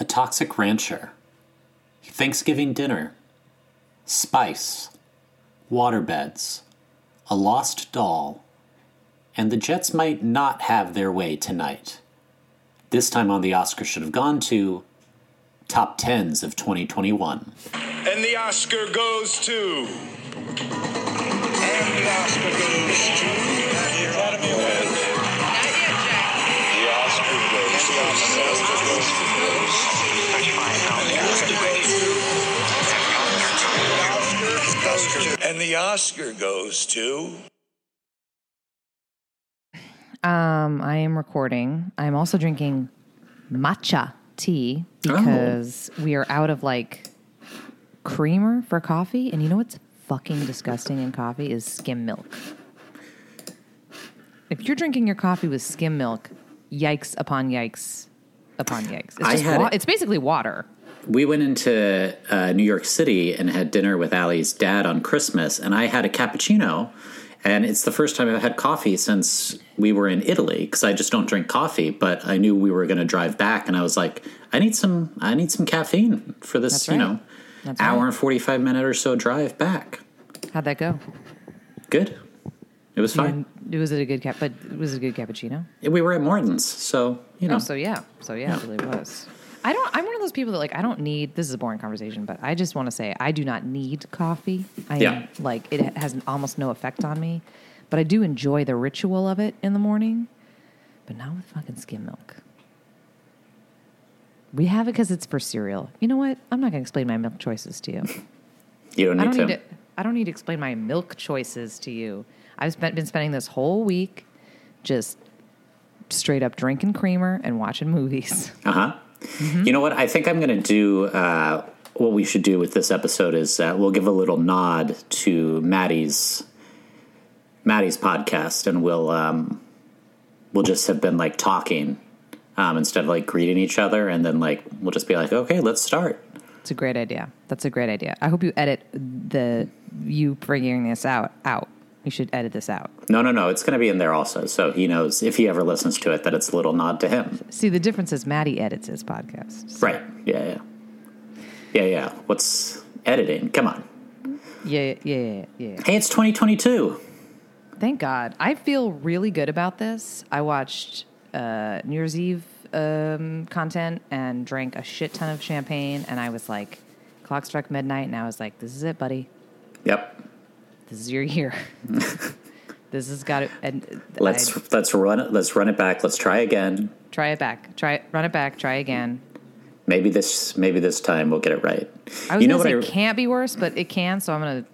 A toxic rancher. Thanksgiving dinner. Spice. Waterbeds. A lost doll. And the Jets might not have their way tonight. This time on the Oscar should have gone to top tens of 2021. And the Oscar goes to. And the Oscar goes to And the Oscar goes to. Um, I am recording. I'm also drinking matcha tea because we are out of like creamer for coffee. And you know what's fucking disgusting in coffee is skim milk. If you're drinking your coffee with skim milk, yikes upon yikes upon yikes. It's, just had wa- it- it's basically water. We went into uh, New York City and had dinner with Allie's dad on Christmas, and I had a cappuccino. And it's the first time I've had coffee since we were in Italy because I just don't drink coffee. But I knew we were going to drive back, and I was like, I need some, I need some caffeine for this, That's you know, That's hour right. and forty five minute or so drive back. How'd that go? Good, it was fine. And was it a good cap? But was it a good cappuccino? We were at Morton's, so you know. Oh, so yeah, so yeah, it really was. I don't. I'm one of those people that like I don't need. This is a boring conversation, but I just want to say I do not need coffee. I Yeah. am, like it has almost no effect on me, but I do enjoy the ritual of it in the morning. But not with fucking skim milk. We have it because it's for cereal. You know what? I'm not going to explain my milk choices to you. you don't I don't to. need to. I don't need to explain my milk choices to you. I've spent, been spending this whole week just straight up drinking creamer and watching movies. Uh huh. Mm-hmm. You know what? I think I'm going to do. Uh, what we should do with this episode is uh, we'll give a little nod to Maddie's Maddie's podcast, and we'll um, we'll just have been like talking um, instead of like greeting each other, and then like we'll just be like, okay, let's start. It's a great idea. That's a great idea. I hope you edit the you figuring this out out. You should edit this out. No, no, no. It's going to be in there also, so he knows if he ever listens to it that it's a little nod to him. See, the difference is Maddie edits his podcast. Right? Yeah, yeah, yeah, yeah. What's editing? Come on. Yeah, yeah, yeah, yeah. Hey, it's 2022. Thank God. I feel really good about this. I watched uh, New Year's Eve um, content and drank a shit ton of champagne, and I was like, clock struck midnight, and I was like, this is it, buddy. Yep. This is your year. this has got to. And Let's I- let's run it. Let's run it back. Let's try again. try it back. Try it. Run it back. Try again. Maybe this maybe this time we'll get it right. I was you know what say I can't be worse, but it can. So I'm gonna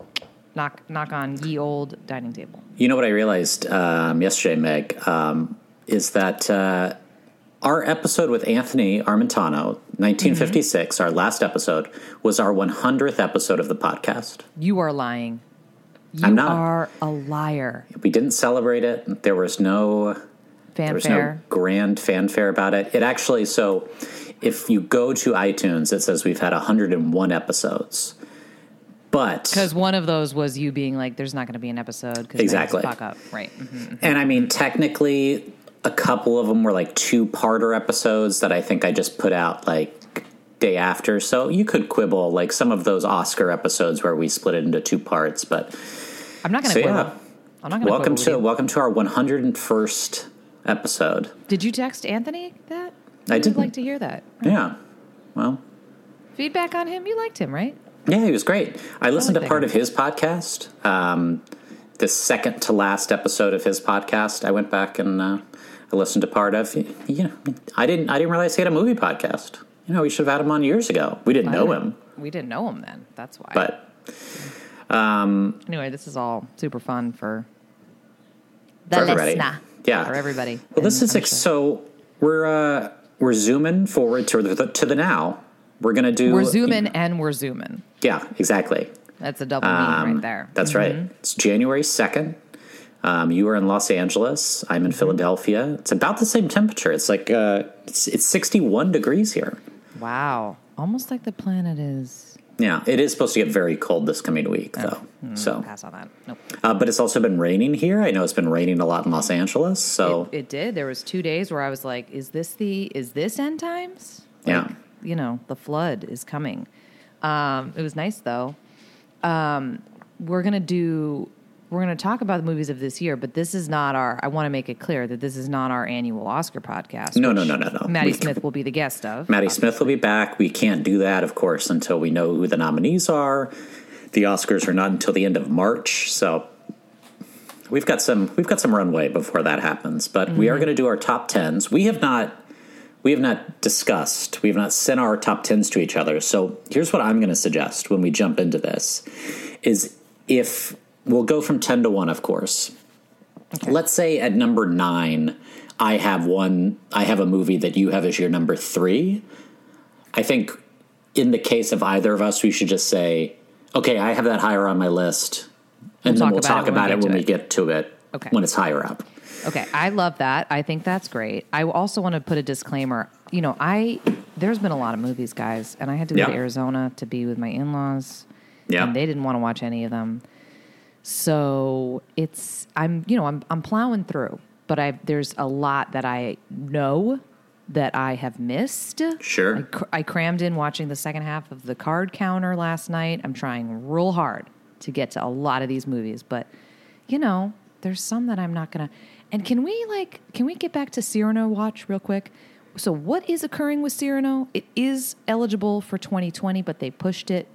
knock knock on ye old dining table. you know what I realized um, yesterday, Meg, um, is that uh, our episode with Anthony Armentano, 1956, Mm-hmm. our last episode, was our 100th episode of the podcast. You are lying. You I'm not. are a liar. We didn't celebrate it. There was no there was no grand fanfare about it. It actually so if you go to iTunes, it says we've had 101 episodes. But Because one of those was you being like, "There's not going to be an episode." Cause Exactly. Fuck up. Right. Mhm. And I mean, technically, a couple of them were like two parter episodes that I think I just put out like day after. So you could quibble like some of those Oscar episodes where we split it into two parts. But I'm not going so to yeah, quibble. I'm not going to welcome to welcome to our 101st episode. Did you text Anthony that? I didn't. like to hear that. Yeah, well, Feedback on him. You liked him, right? yeah, he was great. I listened like to part guy. of his podcast. Um, the second to last episode of his podcast, I went back and uh, I listened to part of. You know, I didn't. I didn't realize he had a movie podcast. You know, we should have had him on years ago. We didn't know him, We didn't know him then. That's why. but anyway, this is all super fun for the For everybody. listener. Yeah. For everybody. well, this is ex- so we're uh, we're zooming forward to the to the now. We're gonna do. We're zooming and we're zooming. Yeah, exactly. That's a double meaning Um, right there. That's right. It's January 2nd. Um, you are in Los Angeles. I'm Mm-hmm. in Philadelphia. It's about the same temperature. It's like uh, it's, it's 61 degrees here. Wow. Almost like the planet is. Yeah, it is supposed to get very cold this coming week, Oh. though. Hmm. So, Pass on that. Nope. uh, but it's also been raining here. I know it's been raining a lot in Los Angeles. So, It, it did. There was two days where I was like, "Is this the? Is this end times?" yeah, you know the flood is coming. Um, it was nice though. Um, we're gonna do. We're going to talk about the movies of this year, but this is not our. I want to make it clear that this is not our annual Oscar podcast. No, no, no, no, no. Maddie We- Smith will be the guest of. Maddie Smith will be back. We can't do that, of course, until we know who the nominees are. The Oscars are not until the end of March, so we've got some we've got some runway before that happens. But we are mm-hmm. going to do our top tens. We have not we have not discussed. We have not sent our top tens to each other. So here's what I'm going to suggest when we jump into this: is if we'll go from ten to one, of course. Let's say at number nine, I have one. I have a movie that you have as your number three. I think in the case of either of us, we should just say, "Okay, I have that higher on my list," and then talk we'll about talk it when about we it get when to we get to it. Okay. when it's higher up. Okay, I love that. I think that's great. I also want to put a disclaimer. You know, I there's been a lot of movies, guys, and I had to go to Arizona to be with my in-laws. Yeah. and they didn't want to watch any of them. So it's I'm you know I'm I'm plowing through, but I there's a lot that I know that I have missed. Sure. I, cr- I crammed in watching the second half of the card counter last night. I'm trying real hard to get to a lot of these movies, but you know, there's some that I'm not gonna. And can we like can we get back to Cyrano watch real quick? So what is occurring with Cyrano? It is eligible for 2020, but they pushed it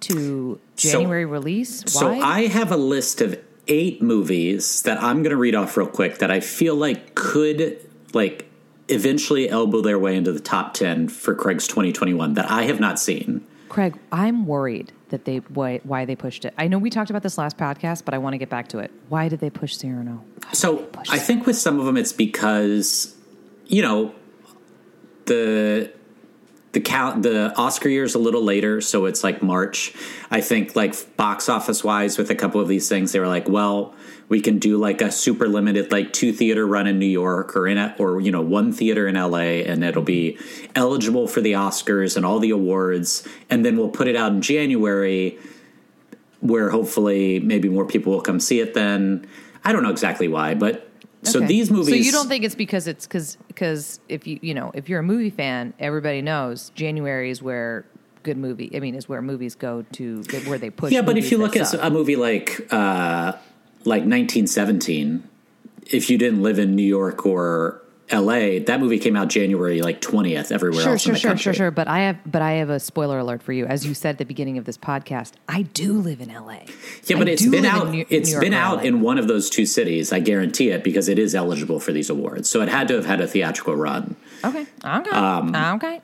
to So- January release. Why? So I have a list of eight movies that I'm going to read off real quick that I feel like could like eventually elbow their way into the top 10 for Craig's 2021 that I have not seen. Craig, I'm worried that they why, why they pushed it. I know we talked about this last podcast, but I want to get back to it. Why did they push Cyrano? So I think with some of them, it's because you know the the count the Oscar year is a little later, so it's like March. I think like box office wise, with a couple of these things, they were like, well, we can do like a super limited like two theater run in New York or in a, or you know one theater in LA, and it'll be eligible for the Oscars and all the awards, and then we'll put it out in January where hopefully maybe more people will come see it then. I don't know exactly why, but so Okay. these movies. So you don't think it's because it's because because if you you know if you're a movie fan, everybody knows January is where good movie. I mean, is where movies go to where they push. Yeah, but if you look at suck. a movie like uh, like 1917, if you didn't live in New York or L.A., that movie came out January like 20th everywhere Sure, else in sure, the sure, country. sure, sure. But I have, but I have a spoiler alert for you. As you said at the beginning of this podcast, I do live in LA. Yeah, but I it's been out. New- it's New been out in one of those two cities. I guarantee it because it is eligible for these awards. So it had to have had a theatrical run. Okay, okay, um, okay,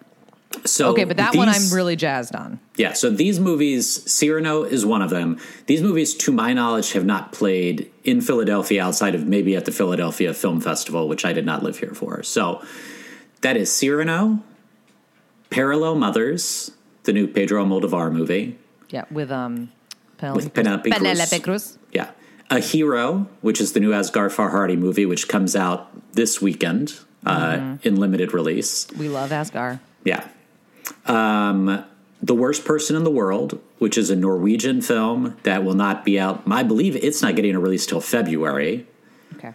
So okay. But that one I'm really jazzed on. Yeah, so these movies, Cyrano is one of them. These movies, to my knowledge, have not played in Philadelphia outside of maybe at the Philadelphia Film Festival, which I did not live here for. So that is Cyrano, Parallel Mothers, the new Pedro Almodovar movie, Yeah, with um, With Penelope Cruz. Penelope Cruz. yeah, A Hero, which is the new Asghar Farhadi movie, which comes out this weekend uh, in limited release. We love Asghar. Yeah. Um, the Worst Person in the World, which is a Norwegian film that will not be out. I believe it's not getting a release till February. Okay.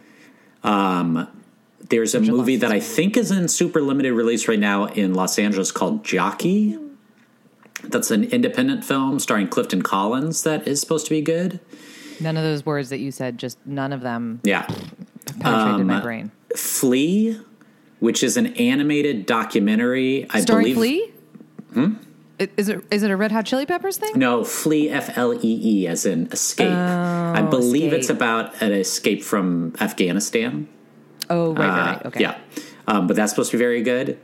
There's a movie that I think is in super limited release right now in Los Angeles called Jockey. That's an independent film starring Clifton Collins that is supposed to be good. None of those words that you said, just none of them Yeah. penetrated Um, my brain. Flee, which is an animated documentary. I Starring believe Flea. Hmm. Is it is it a Red Hot Chili Peppers thing? No, flee F L E E as in escape. I believe it's about an escape from Afghanistan. Oh, right, right, Uh, right. Okay. Yeah, um, but that's supposed to be very good.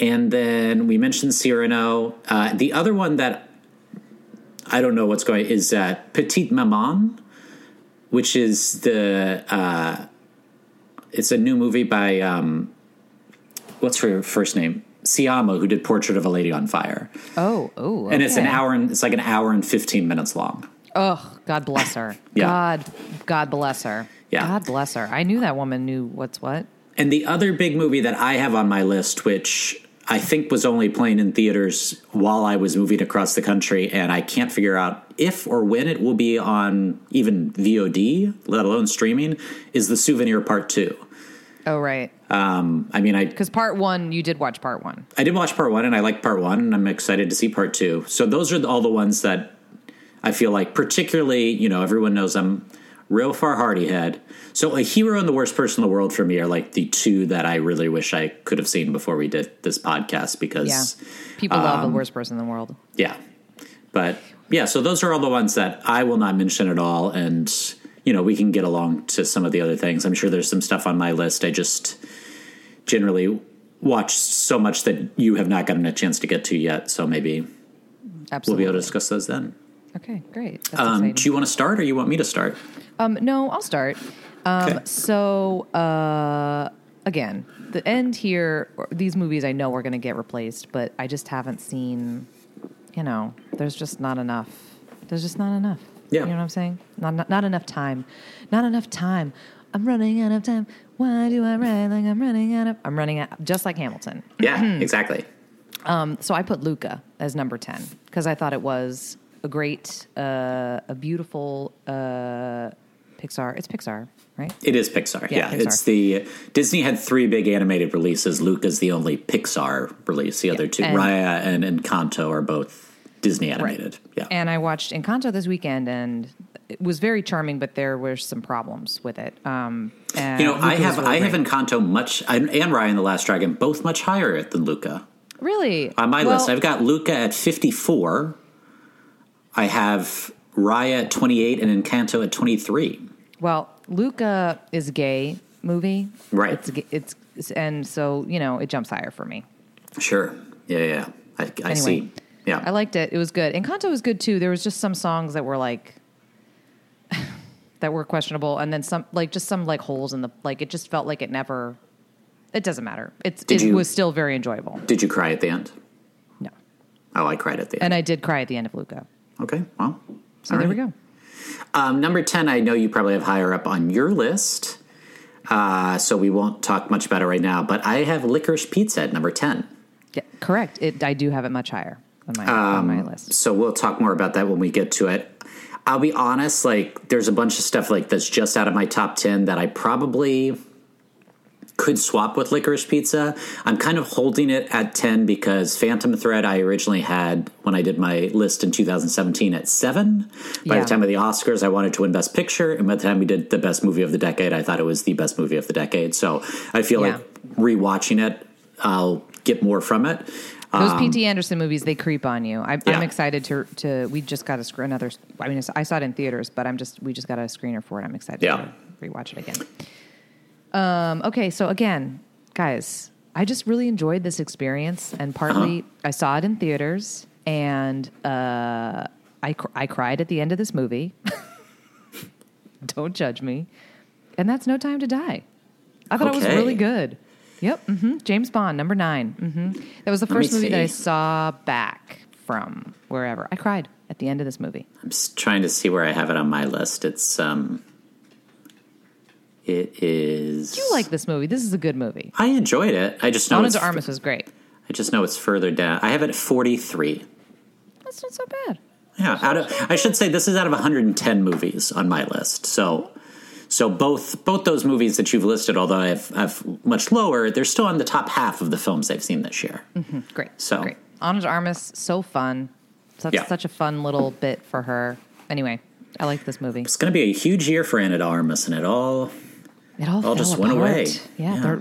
And then we mentioned Cyrano. Uh, the other one that I don't know what's going is uh, Petite Maman, which is the uh, it's a new movie by um, what's her first name Sciamma, who did Portrait of a Lady on Fire, Oh, oh. and it's an hour and it's like an hour and fifteen minutes long. Oh, God bless her. Yeah. God, God bless her. Yeah. God bless her. I knew that woman knew what's what. And the other big movie that I have on my list, which I think was only playing in theaters while I was moving across the country, and I can't figure out if or when it will be on even VOD, let alone streaming, is The Souvenir Part 2. Oh, right. Um, I mean, I Because part one, you did watch part one. I did watch part one, and I like part one, and I'm excited to see part two. So those are all the ones that I feel like, particularly, you know, everyone knows I'm real Farhadi head. So a hero and the worst person in the world for me are like the two that I really wish I could have seen before we did this podcast because Yeah. People love the worst person in the world. yeah. But yeah, so those are all the ones that I will not mention at all. And, you know, we can get along to some of the other things. I'm sure there's some stuff on my list. I just generally watch so much that you have not gotten a chance to get to yet. So maybe we'll be able to discuss those then. Okay, great. That's Um, do you want to start or you want me to start? Um, no, I'll start. Um, Okay. So, uh, again, the end here, these movies I know are going to get replaced, but I just haven't seen, you know, there's just not enough. There's just not enough. Yeah. You know what I'm saying? Not, not, not enough time. Not enough time. I'm running out of time. Why do I write like I'm running out of? I'm running out, just like Hamilton. Yeah, exactly. So I put Luca as number 10 because I thought it was a great, uh, a beautiful uh, Pixar. It's Pixar, right? It is Pixar. Yeah, Yeah, Pixar. it's the Disney had three big animated releases. Luca's the only Pixar release. The other two, and- Raya and Encanto, are both Disney animated. Yeah. And I watched Encanto this weekend, and it was very charming, but there were some problems with it. Um, and You know, I Luca was have really I have great. Encanto much and and Raya and the Last Dragon both much higher than Luca really on my Well, list. I've got Luca at fifty four. I have Raya at twenty eight and Encanto at twenty three. Well, Luca is a gay movie, Right. It's, a ga- it's it's- and so you know it jumps higher for me. Sure. Yeah, yeah. I, I Anyway, see. Yeah. I liked it. It was good. Encanto was good too. There was just some songs that were like that were questionable, and then some like just some like holes in the like. It just felt like it never. It doesn't matter. It's Did it you- was still very enjoyable. Did you cry at the end? No, Oh, I cried at the end. and I did cry at the end of Luca. okay. Well. So there right. we go. Um, number 10, I know you probably have higher up on your list. Uh, so we won't talk much about it right now, but I have licorice pizza at number 10. Yeah, correct. It I do have it much higher on my on my um, list. So we'll talk more about that when we get to it. I'll be honest, like there's a bunch of stuff like that's just out of my top 10 that I probably could swap with licorice pizza. I'm kind of holding it at 10 because Phantom Thread I originally had when I did my list in 2017 at 7. By Yeah. the time of the Oscars, I wanted to win best picture and by the time we did the best movie of the decade, I thought it was the best movie of the decade. So I feel Yeah. like rewatching it, I'll get more from it. Those P.T. Anderson movies, they creep on you. I, Um, Yeah. I'm excited to to. We just got a screen another. I mean, I saw it in theaters, but I'm just we just got a screener for it. I'm excited Yeah. to rewatch it again. Um, okay, so again, guys, I just really enjoyed this experience, and partly Uh-huh. I saw it in theaters, and uh, I cr- I cried at the end of this movie. Don't judge me, and that's No Time to Die. I thought it was really good. Yep, Mm-hmm. James Bond, number 9 mm-hmm. That was the first movie that I saw back from wherever. I cried at the end of this movie. I'm trying to see where I have it on my list. It's um, it is. You like this movie? This is a good movie. I enjoyed it. I just know it's. de Armas was great. I just know it's further down. I have it at 43. That's not so bad. Yeah, out of I should say this is out of 110 movies on my list. So, so both both those movies that you've listed, although I have, I've much lower, they're still in the top half of the films I've seen this year. Great. So- great. Ana de Armas, so fun. Such Yeah. such a fun little bit for her. Anyway, I like this movie. It's going to be a huge year for Ana de Armas, and it all It all, all just went apart. away. Yeah. Yeah.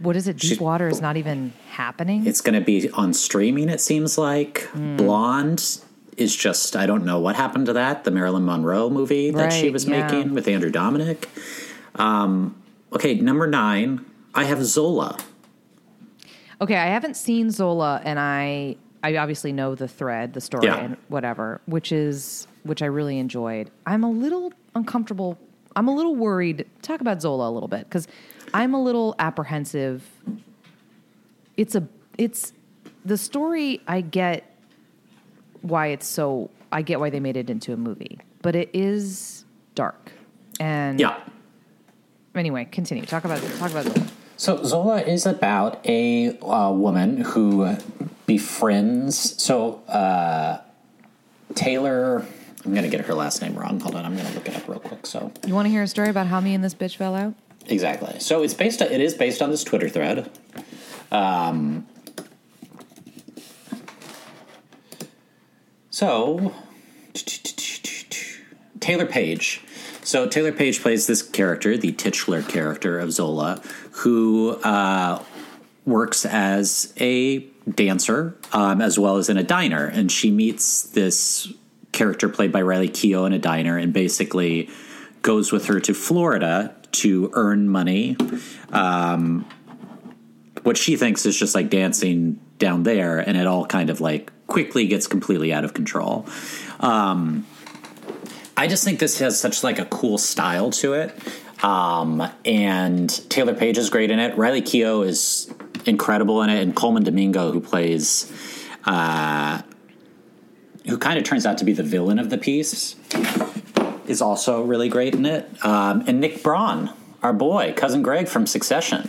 What is it? Deep She's- Water is not even happening. It's going to be on streaming, it seems like. Hmm. Blonde is just, I don't know what happened to that, the Marilyn Monroe movie that she was yeah. making with Andrew Dominik. Um, okay, number nine, I have Zola. Okay, I haven't seen Zola, and I I obviously know the thread, the story, Yeah. and whatever, which is which I really enjoyed. I'm a little uncomfortable. I'm a little worried. Talk about Zola a little bit because I'm a little apprehensive. It's a it's the story. I get why it's so. I get why they made it into a movie, but it is dark. And Yeah. anyway, continue. Talk about talk about Zola. So Zola is about a uh, woman who befriends. So uh, Taylour, I'm going to get her last name wrong. Hold on, I'm going to look it up real quick. So You want to hear a story about how me and this bitch fell out? Exactly. So it's based. On, It is based on this Twitter thread. Um, so Taylour Paige. So Taylour Paige plays this character, the titular character of Zola, who uh, works as a dancer um, as well as in a diner, and she meets this character played by Riley Keough in a diner, and basically goes with her to Florida to earn money. Um, what she thinks is just like dancing down there, and it all kind of like quickly gets completely out of control. Um, I just think this has such like a cool style to it. Um, and Taylour Paige is great in it. Riley Keough is incredible in it, and Colman Domingo, who plays, uh, who kind of turns out to be the villain of the piece, is also really great in it. Um, and Nick Braun, our boy, cousin Greg from Succession,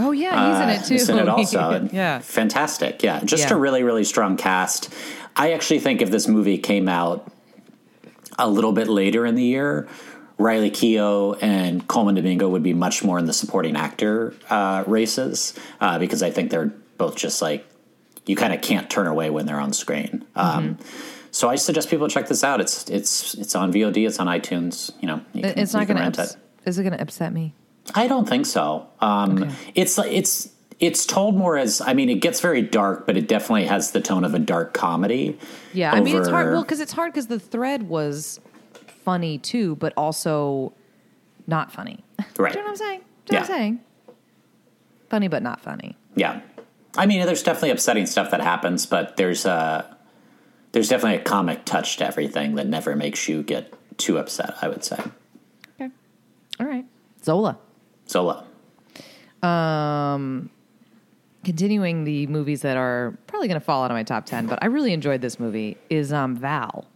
Oh yeah, he's in it too. He's in it also. yeah. fantastic. Yeah, just Yeah. a really really strong cast. I actually think if this movie came out a little bit later in the year, Riley Keough and Colman Domingo would be much more in the supporting actor uh, races uh, because I think they're both just like you kind of can't turn away when they're on screen. Um, so I suggest people check this out. It's it's it's on VOD. It's on iTunes. You know, you can- It's not going to. it. Is it going to upset me? I don't think so. Um, Okay. It's it's it's told more as I mean, it gets very dark, but it definitely has the tone of a dark comedy. Yeah, I mean it's hard. Well, because it's hard because the thread was funny too, but also not funny. Right. Do you know what I'm saying? Do you know what I'm saying? Funny, but not funny. Yeah, I mean, there's definitely upsetting stuff that happens, but there's a there's definitely a comic touch to everything that never makes you get too upset. I would say Okay. All right. Zola. Zola. Continuing the movies that are probably going to fall out of my top ten, but I really enjoyed this movie. Is um Val.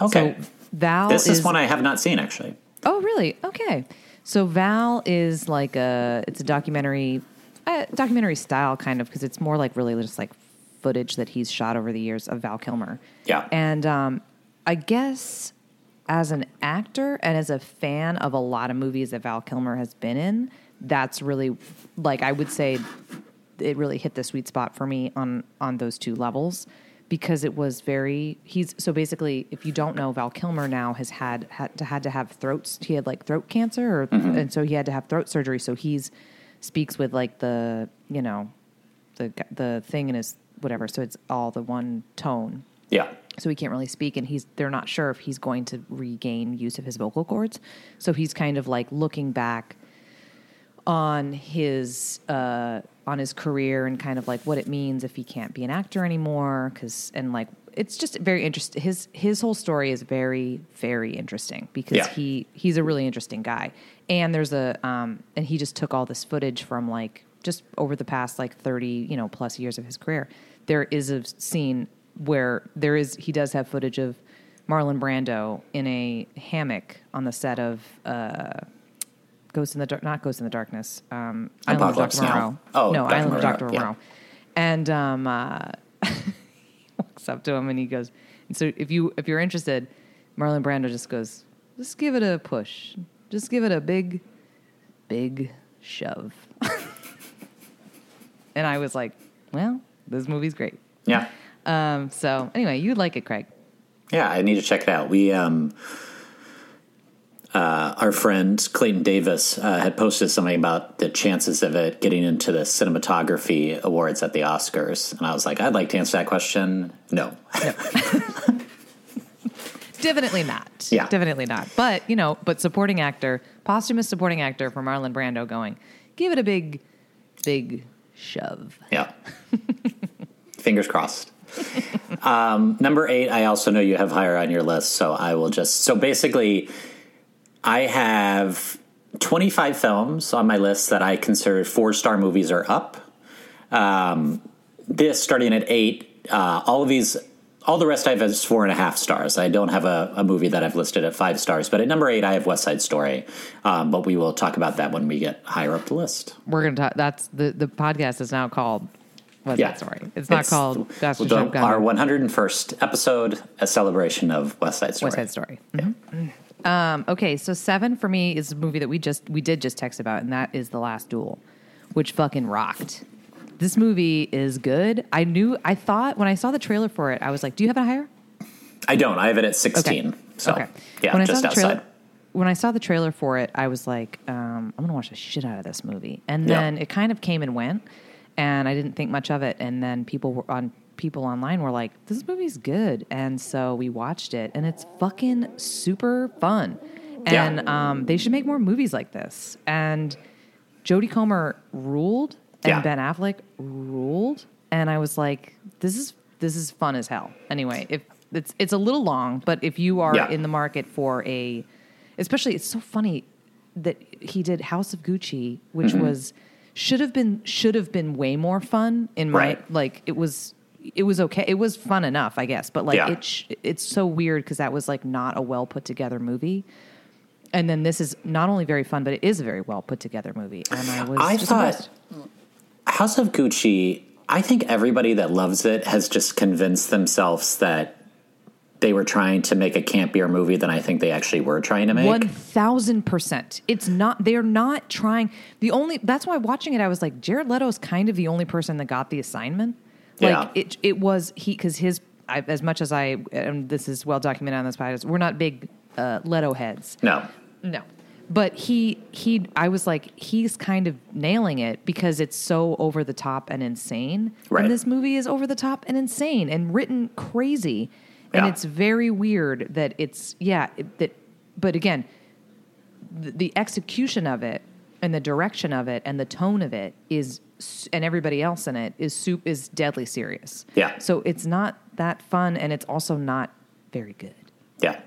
Okay, So Val this is, is one I have not seen actually. Oh, really? Okay. So Val is like a it's a documentary uh, documentary style kind of because it's more like really just like footage that he's shot over the years of Val Kilmer. Yeah. And um I guess as an actor and as a fan of a lot of movies that Val Kilmer has been in, that's really like I would say it really hit the sweet spot for me on on those two levels because it was very he's so basically if you don't know Val Kilmer now has had had to had to have throats he had like throat cancer or, mm-hmm. and so he had to have throat surgery. So he's speaks with like the you know the the thing in his whatever. So it's all the one tone Yeah, so he can't really speak and he's they're not sure if he's going to regain use of his vocal cords. So he's kind of like looking back on his uh on his career and kind of like what it means if he can't be an actor anymore cuz and like it's just very interesting his his whole story is very very interesting because Yeah. he he's a really interesting guy. And there's a um and he just took all this footage from like just over the past like 30 you know plus years of his career. There is a scene where there is he does have footage of Marlon Brando in a hammock on the set of uh Ghost in the Dark, not Ghost in the Darkness. Um, Island of Dr. Moreau. Oh, no, Dr. Island of Dr. yeah. Moreau. And um, uh, he walks up to him and he goes, and so if you if you're interested, Marlon Brando just goes, just give it a push, just give it a big, big shove. and I was like, well, this movie's great. yeah, Um, so anyway, you'd like it, Craig. yeah. I need to check it out. We um, uh, our friend Clayton Davis uh, had posted something about the chances of it getting into the cinematography awards at the Oscars, and I was like, I'd like to answer that question. No, Definitely not. Yeah. Definitely not. But, you know, but supporting actor, posthumous supporting actor for Marlon Brando going, give it a big, big shove. Yeah. Fingers crossed. um, number eight, I also know you have higher on your list, so I will just. So basically, I have 25 films on my list that I consider four star movies or up. Um, this starting at eight, uh, all of these. All the rest I have is four and a half stars. I don't have a, a movie that I've listed at five stars. But at number eight, I have West Side Story. Um, but we will talk about that when we get higher up the list. We're going to talk, that's the, the podcast is now called, what's Yeah. that story? It's not called Dr. the- Shotgun. our 101st episode, a celebration of West Side Story. West Side Story. Mhm. Um, okay, so seven for me is a movie that we just we did just text about, and that is The Last Duel, which fucking rocked. This movie is good. I knew I thought when I saw the trailer for it, I was like, "Do you have it higher?" I don't. I have it at 16. So, okay. yeah, when I just saw the outside. trailer, when I saw the trailer for it, I was like, um, I'm gonna watch the shit out of this movie. And Yeah. then it kind of came and went, and I didn't think much of it. And then people were on people online were like, "This movie's good," and so we watched it, and it's fucking super fun. Yeah. And um, they should make more movies like this. And Jodie Comer ruled, and Yeah. Ben Affleck ruled, and I was like, "This is this is fun as hell." Anyway, if it's it's a little long, but if you are Yeah. in the market for a, especially it's so funny that he did House of Gucci, which Mm-hmm. was should have been should have been way more fun in my Right. like it was it was okay it was fun enough I guess but like Yeah. it sh- it's so weird because that was like not a well put together movie. And then this is not only very fun, but it is a very well put together movie. And I was I just thought impressed. House of Gucci, I think everybody that loves it has just convinced themselves that they were trying to make a campier movie than I think they actually were trying to make. One thousand percent. It's not. They're not trying. The only. That's why watching it, I was like, Jared Leto is kind of the only person that got the assignment. Like Yeah. it. It was he because his. I, as much as I, and this is well documented on this podcast, we're not big uh, Leto heads. no. No. But he he I was like he's kind of nailing it because it's so over the top and insane. Right. And this movie is over the top and insane and written crazy. And Yeah. it's very weird that it's yeah, it, that but again, the, the execution of it and the direction of it and the tone of it is and everybody else in it is soup is deadly serious. Yeah. So it's not that fun and it's also not very good. Yeah.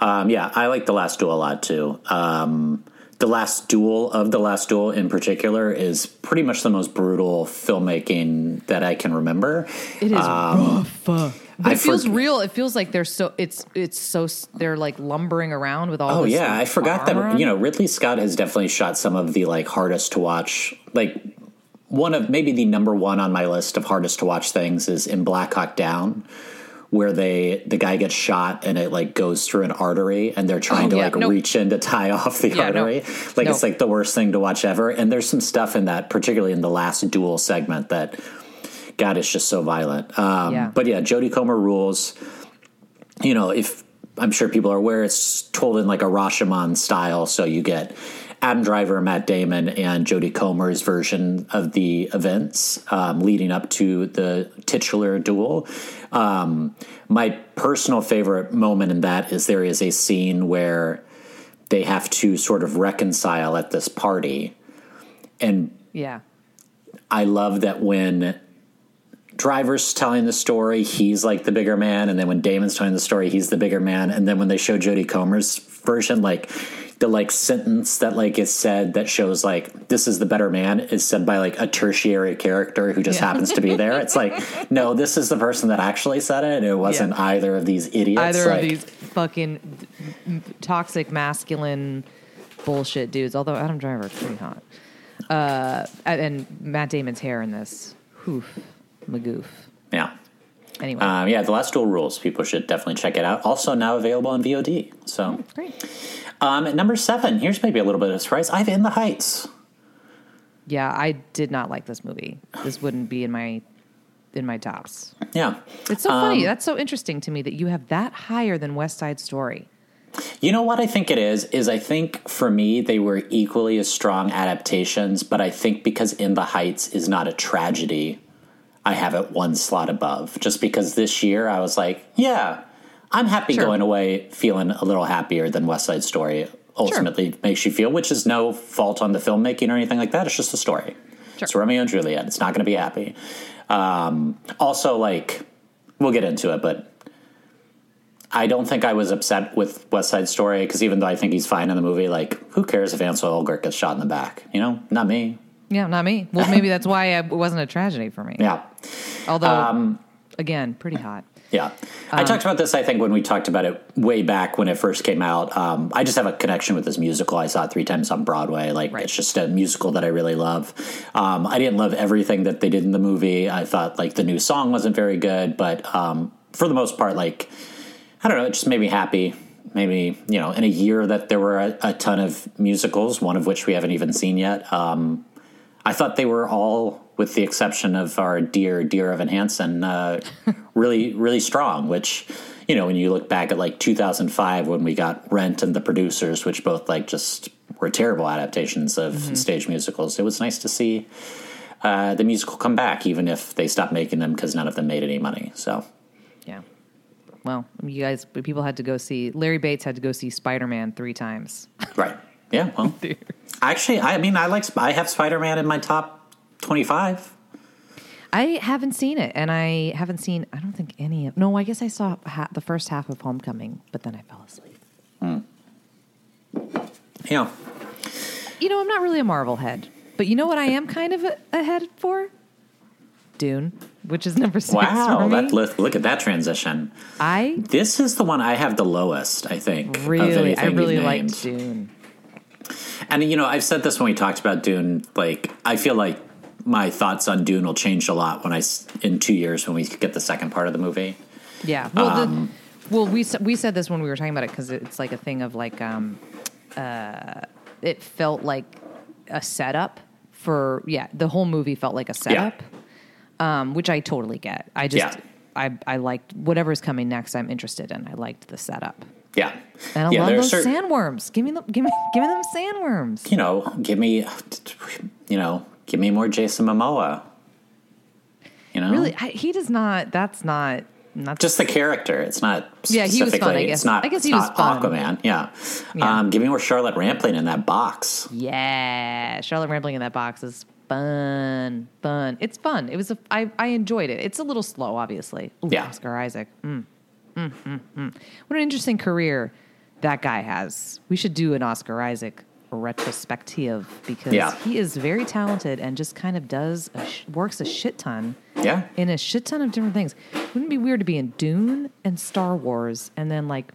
Um, yeah, I like The Last Duel a lot too. Um, the Last Duel of The Last Duel in particular is pretty much the most brutal filmmaking that I can remember. It is rough. But I it feels forg- real. It feels like they're so. It's it's so. They're like lumbering around with all. Oh yeah, I forgot that on. you know Ridley Scott has definitely shot some of the like hardest to watch like one of maybe the number one on my list of hardest to watch things is in Black Hawk Down where they the guy gets shot and it like goes through an artery and they're trying Oh, to yeah, like nope. reach in to tie off the Yeah, no. artery. Like it's like the worst thing to watch ever. And there's some stuff in that, particularly in the last duel segment that God is just so violent. Um Yeah. but yeah, Jodie Comer rules you know, if I'm sure people are aware, it's told in like a Rashomon style. So you get Adam Driver, Matt Damon, and Jodie Comer's version of the events um, leading up to the titular duel. Um, my personal favorite moment in that is there is a scene where they have to sort of reconcile at this party. And Yeah. I love that when Driver's telling the story, he's like the bigger man, and then when Damon's telling the story, he's the bigger man, and then when they show Jodie Comer's version, like the like sentence that like is said that shows like this is the better man is said by like a tertiary character who just Yeah. happens to be there. It's like no, this is the person that actually said it. It wasn't Yeah. either of these idiots. Either like, of these fucking toxic masculine bullshit dudes. Although Adam Driver is pretty hot. Uh, and Matt Damon's hair in this. Magoof. Yeah. Anyway. Um, yeah, the last duel rules. People should definitely check it out. Also now available on VOD. So Great. Um, at number seven, here's maybe a little bit of a surprise. I have In the Heights. Yeah, I did not like this movie. This wouldn't be in my in my tops. Yeah. It's so funny. That's so interesting to me that you have that higher than West Side Story. You know what I think it is? Is I think for me, they were equally as strong adaptations, but I think because In the Heights is not a tragedy, I have it one slot above. Just because this year I was like, yeah, I'm happy Sure. going away feeling a little happier than West Side Story ultimately makes you feel, which is no fault on the filmmaking or anything like that. It's just a story. Sure. It's Romeo and Juliet. It's not going to be happy. Um, also, like, we'll get into it, but I don't think I was upset with West Side Story because even though I think he's fine in the movie, like, who cares if Ansel Elgort gets shot in the back? You know, not me. Yeah, not me. Well, maybe that's why it wasn't a tragedy for me. Yeah. Although, Um, again, pretty hot. Yeah. I Um, talked about this, I think, when we talked about it way back when it first came out. Um, I just have a connection with this musical. I saw it three times on Broadway. Like, Right. it's just a musical that I really love. Um, I didn't love everything that they did in the movie. I thought, like, the new song wasn't very good, but um, for the most part, like, I don't know, it just made me happy maybe you know in a year that there were a, a ton of musicals, one of which we haven't even seen yet. I thought they were all, with the exception of our dear dear Evan Hansen, uh, really really strong. Which you know when you look back at like 2005 when we got Rent and The Producers, which both like just were terrible adaptations of stage musicals. It was nice to see uh, the musical come back, even if they stopped making them because none of them made any money. So Yeah. Well, you guys, people had to go see. Larry Bates had to go see Spider Man three times. right, yeah. Well, actually, I mean, I like I have Spider Man in my top 25. I haven't seen it, and I haven't seen. I don't think any of. No, I guess I saw ha- the first half of Homecoming, but then I fell asleep. Hmm. Yeah. You know, I'm not really a Marvel head, but you know what I am kind of a, a head for? Dune, which is number six Wow, for me. that look, look at that transition. I This is the one I have the lowest, I think. really, I really liked. Dune. And you know, I've said this when we talked about Dune. Like, I feel like my thoughts on Dune will change a lot when I in two years when we get the second part of the movie. Yeah. Well, Um, the, well, we we said this when we were talking about it because it's like a thing of like, um, uh, it felt like a setup for yeah. The whole movie felt like a setup, um, which I totally get. I just Yeah. I I liked whatever's coming next. I'm interested in. I liked the setup, Yeah, and I yeah. love those certain- sandworms. Give me the give me give me them sandworms. You know, give me, you know, give me more Jason Momoa. You know, Really, I, he does not. That's not. Not just the character. It's not Yeah, he was fun. I guess. It's not. I guess he was fun. Aquaman. Yeah. Yeah. Um, give me more Charlotte Rampling in that box. Yeah, Charlotte Rampling in that box is fun, fun. It's fun. It was a. I I enjoyed it. It's a little slow, obviously. Ooh, Yeah. Oscar Isaac. Mm. Mm, mm, mm. What an interesting career that guy has. We should do an Oscar Isaac retrospective because Yeah. he is very talented and just kind of does a sh- works a shit ton Yeah. in a shit ton of different things. Wouldn't it be weird to be in Dune and Star Wars and then like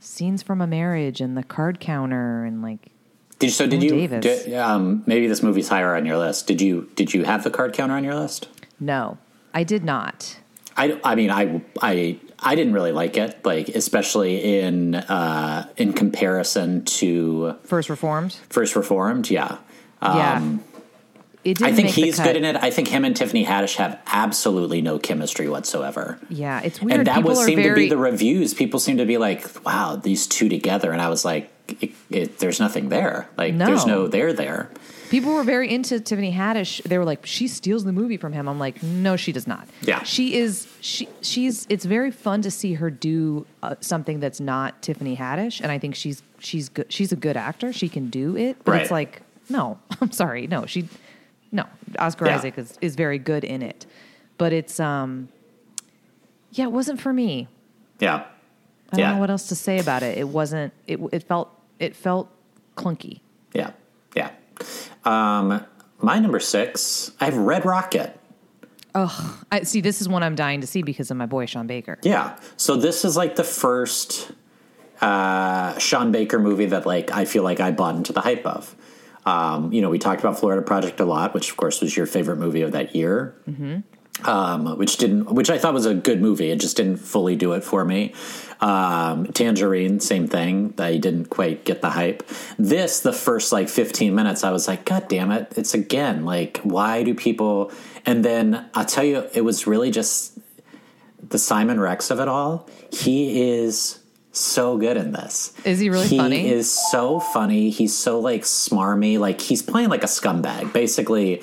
scenes from a marriage and the card counter and like Did so? Did you? Davis. Did, um, maybe this movie's higher on your list. Did you? Did you have the card counter on your list? no, I did not. I, I mean, I, I, I didn't really like it, like especially in uh, in comparison to First Reformed. First Reformed. Yeah, yeah. It didn't Um, I think he's good in it. I think him and Tiffany Haddish have absolutely no chemistry whatsoever. Yeah, it's weird. And that People are seem to be the reviews. People seem to be like, "Wow, these two together," and I was like, it, it, "There's nothing there. Like, there's No. no there there." People were very into Tiffany Haddish. They were like, she steals the movie from him. I'm like, no, she does not. Yeah. she is. She she's. It's very fun to see her do uh, something that's not Tiffany Haddish, and I think she's she's good. She's a good actor. She can do it, but it's like, no, I'm sorry, no, she, no. Oscar Yeah. Isaac is is very good in it, but it's um, yeah, it wasn't for me. Yeah, I don't know what else to say about it. It wasn't. It it felt it felt clunky. yeah, yeah. Um, my number six, I have Red Rocket. Oh, I see. This is one I'm dying to see because of my boy Sean Baker. Yeah. So this is like the first uh, Sean Baker movie that like I feel like I bought into the hype of. Um, you know, we talked about Florida Project a lot, which of course was your favorite movie of that year. Um, which didn't, which I thought was a good movie. It just didn't fully do it for me. Um, Tangerine, same thing. I didn't quite get the hype. This, the first like 15 minutes, I was like, God damn it. It's again, like, why do people, and then I'll tell you, it was really just the Simon Rex of it all. He is so good in this. Is he really he funny? He is so funny. He's so like smarmy. Like he's playing like a scumbag. Basically,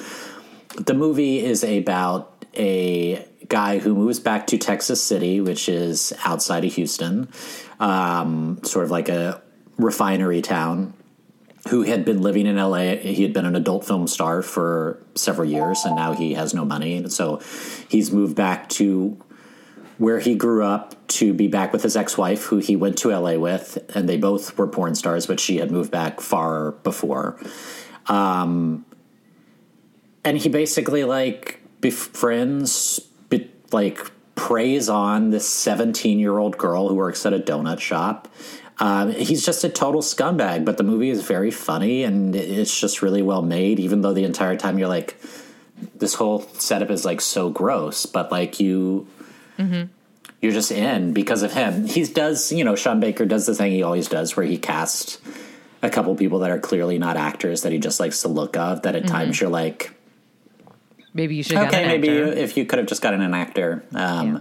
the movie is about a guy who moves back to Texas City, which is outside of Houston, um, sort of like a refinery town. Who had been living in LA? He had been an adult film star for several years, and now he has no money. And so he's moved back to where he grew up to be back with his ex-wife who he went to LA with and they both were porn stars but she had moved back far before um and he basically like befriends be, like preys on this 17 year old girl who works at a donut shop um, he's just a total scumbag but the movie is very funny and it's just really well made even though the entire time you're like this whole setup is like so gross but like you you're just in because of him. He does, you know, Sean Baker does the thing he always does where he casts a couple people that are clearly not actors that he just likes the look of. That at times you're like, Maybe you should. okay, maybe you, if you could have just gotten an actor. Um, Yeah.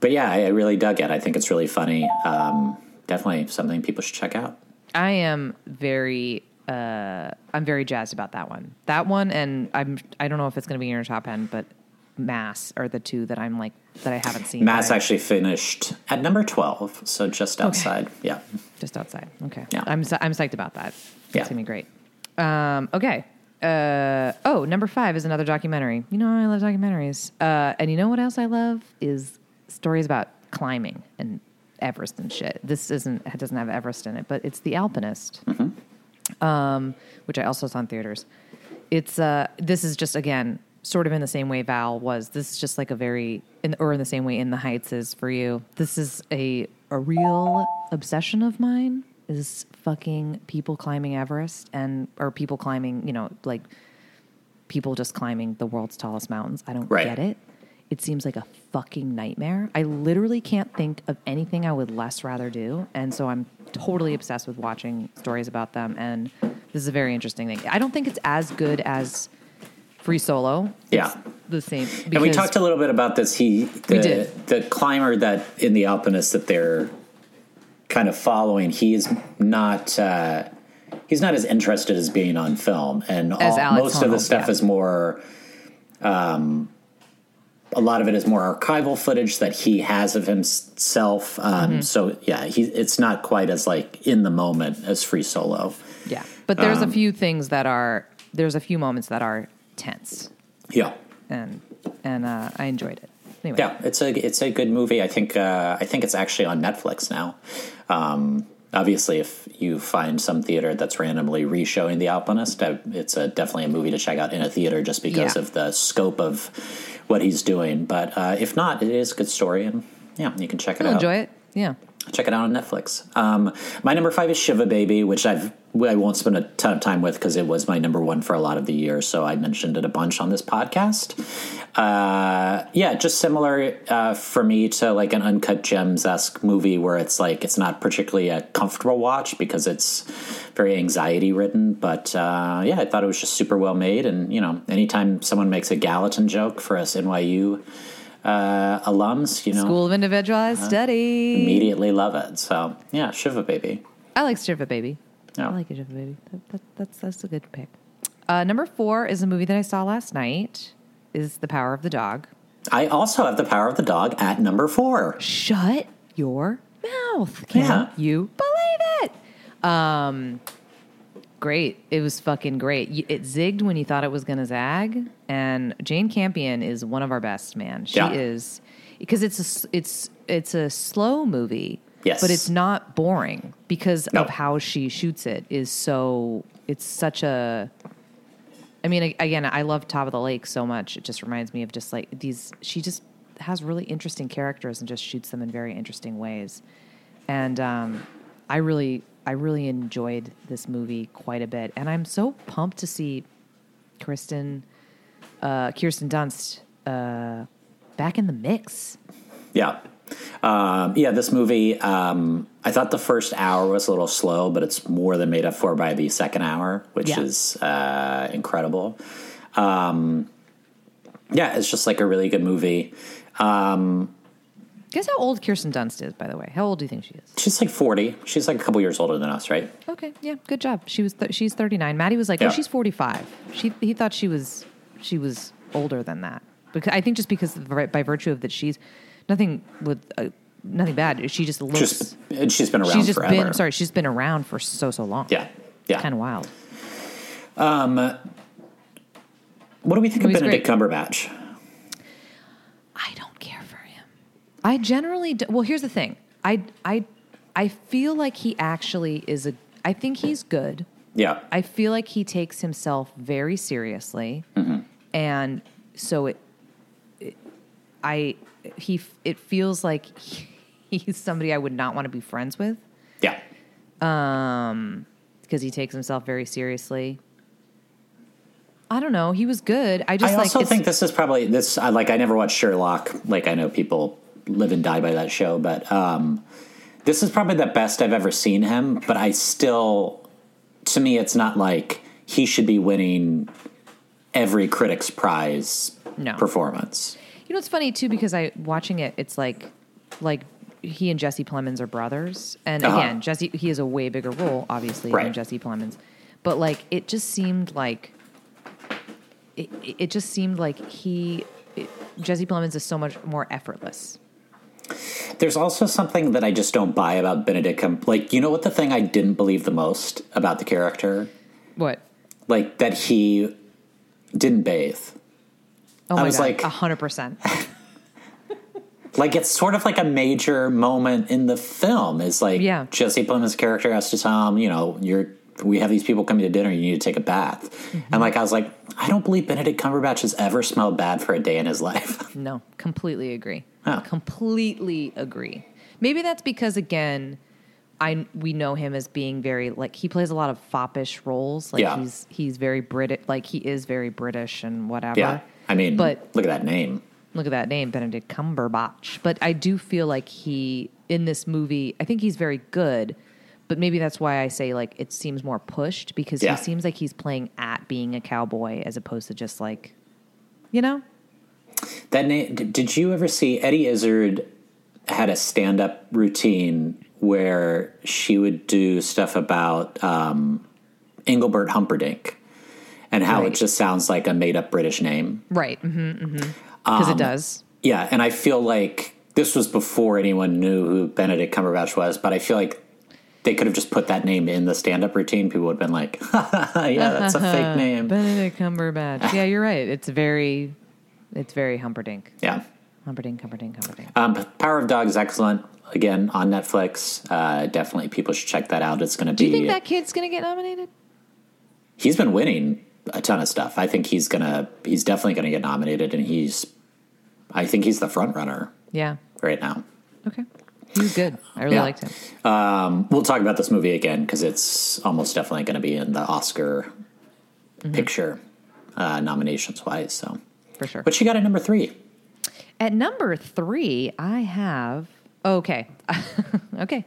But yeah, I, I really dug it. I think it's really funny. Um, definitely something people should check out. I am very uh I'm very jazzed about that one. That one and I'm I don't know if it's going to be in your top end, but Mass are the two that I'm like that I haven't seen. Mass actually finished at number 12, so just outside. Yeah. just outside. Okay. Yeah. I'm I'm psyched about that. Yeah. It's going to be great. Um okay. Uh oh, number 5 is another documentary. You know I love documentaries. Uh and you know what else I love is stories about climbing and Everest and shit. This isn't it doesn't have Everest in it, but it's The Alpinist. um, which I also saw in theaters. It's uh, this is just again sort of in the same way Val was. This is just like a very, in, or in the same way In the Heights is for you. This is a a real obsession of mine. Is fucking people climbing Everest and or people climbing, you know, like people just climbing the world's tallest mountains. I don't Right. get it. It seems like a fucking nightmare. I literally can't think of anything I would less rather do. And so I'm totally obsessed with watching stories about them. And this is a very interesting thing. I don't think it's as good as Free Solo. Yeah. The same. And we talked a little bit about this. He, the, We did. the climber that in the Alpinist that they're kind of following, he's not, uh, he's not as interested as being on film. And all, most of the stuff yeah. is more, um, a lot of it is more archival footage that he has of himself. Um, Mm-hmm. So yeah, he, it's not quite as like in the moment as Free Solo. Yeah. But there's Um, a few things that are, there's a few moments that are tense. Yeah. And, and uh, I enjoyed it. Anyway. Yeah, it's a it's a good movie. I think uh, I think it's actually on Netflix now. Um, obviously, if you find some theater that's randomly re-showing The Alpinist, it's a, definitely a movie to check out in a theater just because Yeah. of the scope of what he's doing. But uh, if not, it is a good story, and yeah, you can check it I'll out. enjoy it. Yeah. Check it out on Netflix. Um, my number five is Shiva Baby, which I've I won't spend a ton of time with because it was my number one for a lot of the year. So I mentioned it a bunch on this podcast. Uh, yeah, just similar uh, for me to like an uncut gems esque movie where it's like it's not particularly a comfortable watch because it's very anxiety ridden. But uh, yeah, I thought it was just super well made. And you know, anytime someone makes a Gallatin joke for us NYU uh, alums, you know, School of Individualized Study. immediately love it. So yeah, Shiva Baby. I like Shiva Baby. Yeah. I like Shiva Baby. That, that, that's that's a good pick. Uh, number four is a movie that I saw last night. Is The Power of the Dog. I also have the power of the dog at number four. Shut your mouth! Can Yeah. you believe it? Um, great. It was fucking great. Y- It zigged when you thought it was going to zag, and Jane Campion is one of our best. Man, she Yeah. is because it's a it's it's a slow movie. Yes. but it's not boring because No. of how she shoots it. Is so it's such a I mean, again, I love Top of the Lake so much. It just reminds me of just like these. She just has really interesting characters and just shoots them in very interesting ways. And um, I really, I really enjoyed this movie quite a bit. And I'm so pumped to see Kristen, uh, Kirsten Dunst uh, back in the mix. Yeah. Um, yeah, this movie, um, I thought the first hour was a little slow, but it's more than made up for by the second hour, which Yeah. is uh, incredible. Um, yeah, it's just like a really good movie. Um, Guess how old Kirsten Dunst is, by the way? How old do you think she is? she's like 40. She's like a couple years older than us, right? Okay, yeah, good job. She was th- she's 39. Maddie was like, Yeah. "Oh, she's 45." She he thought she was she was older than that. Because I think just because of- by virtue of that she's nothing with uh, nothing bad. She just looks Just, she's been around she's just forever. been sorry, she's been around for so so long. Yeah. Yeah. Kind of wild. Um, What do we think of Benedict great. Cumberbatch? I don't care for him. I generally do, well, here's the thing. I I I feel like he actually is a I think he's good. Yeah. I feel like he takes himself very seriously, and so it, it, I, he, it feels like he's somebody I would not want to be friends with Yeah. because he takes himself very seriously. I don't know. He was good. I just I like also it's- think this is probably this. I like. I never watched Sherlock. Like I know people live and die by that show. But um, this is probably the best I've ever seen him. But I still, to me, it's not like he should be winning every Critics' Prize No. performance. You know, it's funny too because I watching it. It's like, like he and Jesse Plemons are brothers, and Uh-huh. again, Jesse he has a way bigger role, obviously, Right. than Jesse Plemons. But like, it just seemed like it. It just seemed like he it, Jesse Plemons is so much more effortless. There's also something that I just don't buy about Benedict. Like, you know what the thing I didn't believe the most about the character? What? Like that he didn't bathe. Oh I was god, like- a hundred percent. Like it's sort of like a major moment in the film. Is like Yeah. Jesse Plemons' character has to tell him, you know, you're we have these people coming to dinner. You need to take a bath. Mm-hmm. And like I was like, I don't believe Benedict Cumberbatch has ever smelled bad for a day in his life. No, completely agree. Huh. Completely agree. Maybe that's because again, I we know him as being very like he plays a lot of foppish roles. Like Yeah. he's he's very British. Like he is very British and whatever. yeah, I mean, But- look at that name. Look at that name, Benedict Cumberbatch. But I do feel like he in this movie. I think he's very good. But maybe that's why I say like it seems more pushed because Yeah. he seems like he's playing at being a cowboy as opposed to just like, you know. That name. Did you ever see Eddie Izzard had a stand up routine where she would do stuff about um, Engelbert Humperdinck and how Right. it just sounds like a made up British name. Right. Mm-hmm. Mm-hmm. Because Um, it does. Yeah, and I feel like this was before anyone knew who Benedict Cumberbatch was, but I feel like they could have just put that name in the stand up routine. People would have been like, yeah, that's a fake name. Benedict Cumberbatch. Yeah, you're right. It's very, it's very Humperdinck. Yeah. Humperdinck, Humperdinck, Humperdinck. Um, Power of Dog is excellent. Again, on Netflix. Uh, definitely people should check that out. It's going to be. Do you think that kid's gonna get nominated? he's been winning a ton of stuff. I think he's gonna he's definitely gonna get nominated, and he's I think he's the front runner Yeah. right now. Okay. He was good. I really Yeah. liked him. Um, we'll talk about this movie again because it's almost definitely going to be in the Oscar Mm-hmm. picture uh, nominations wise. So, For sure. what you got at number three? At number three, I have okay. okay.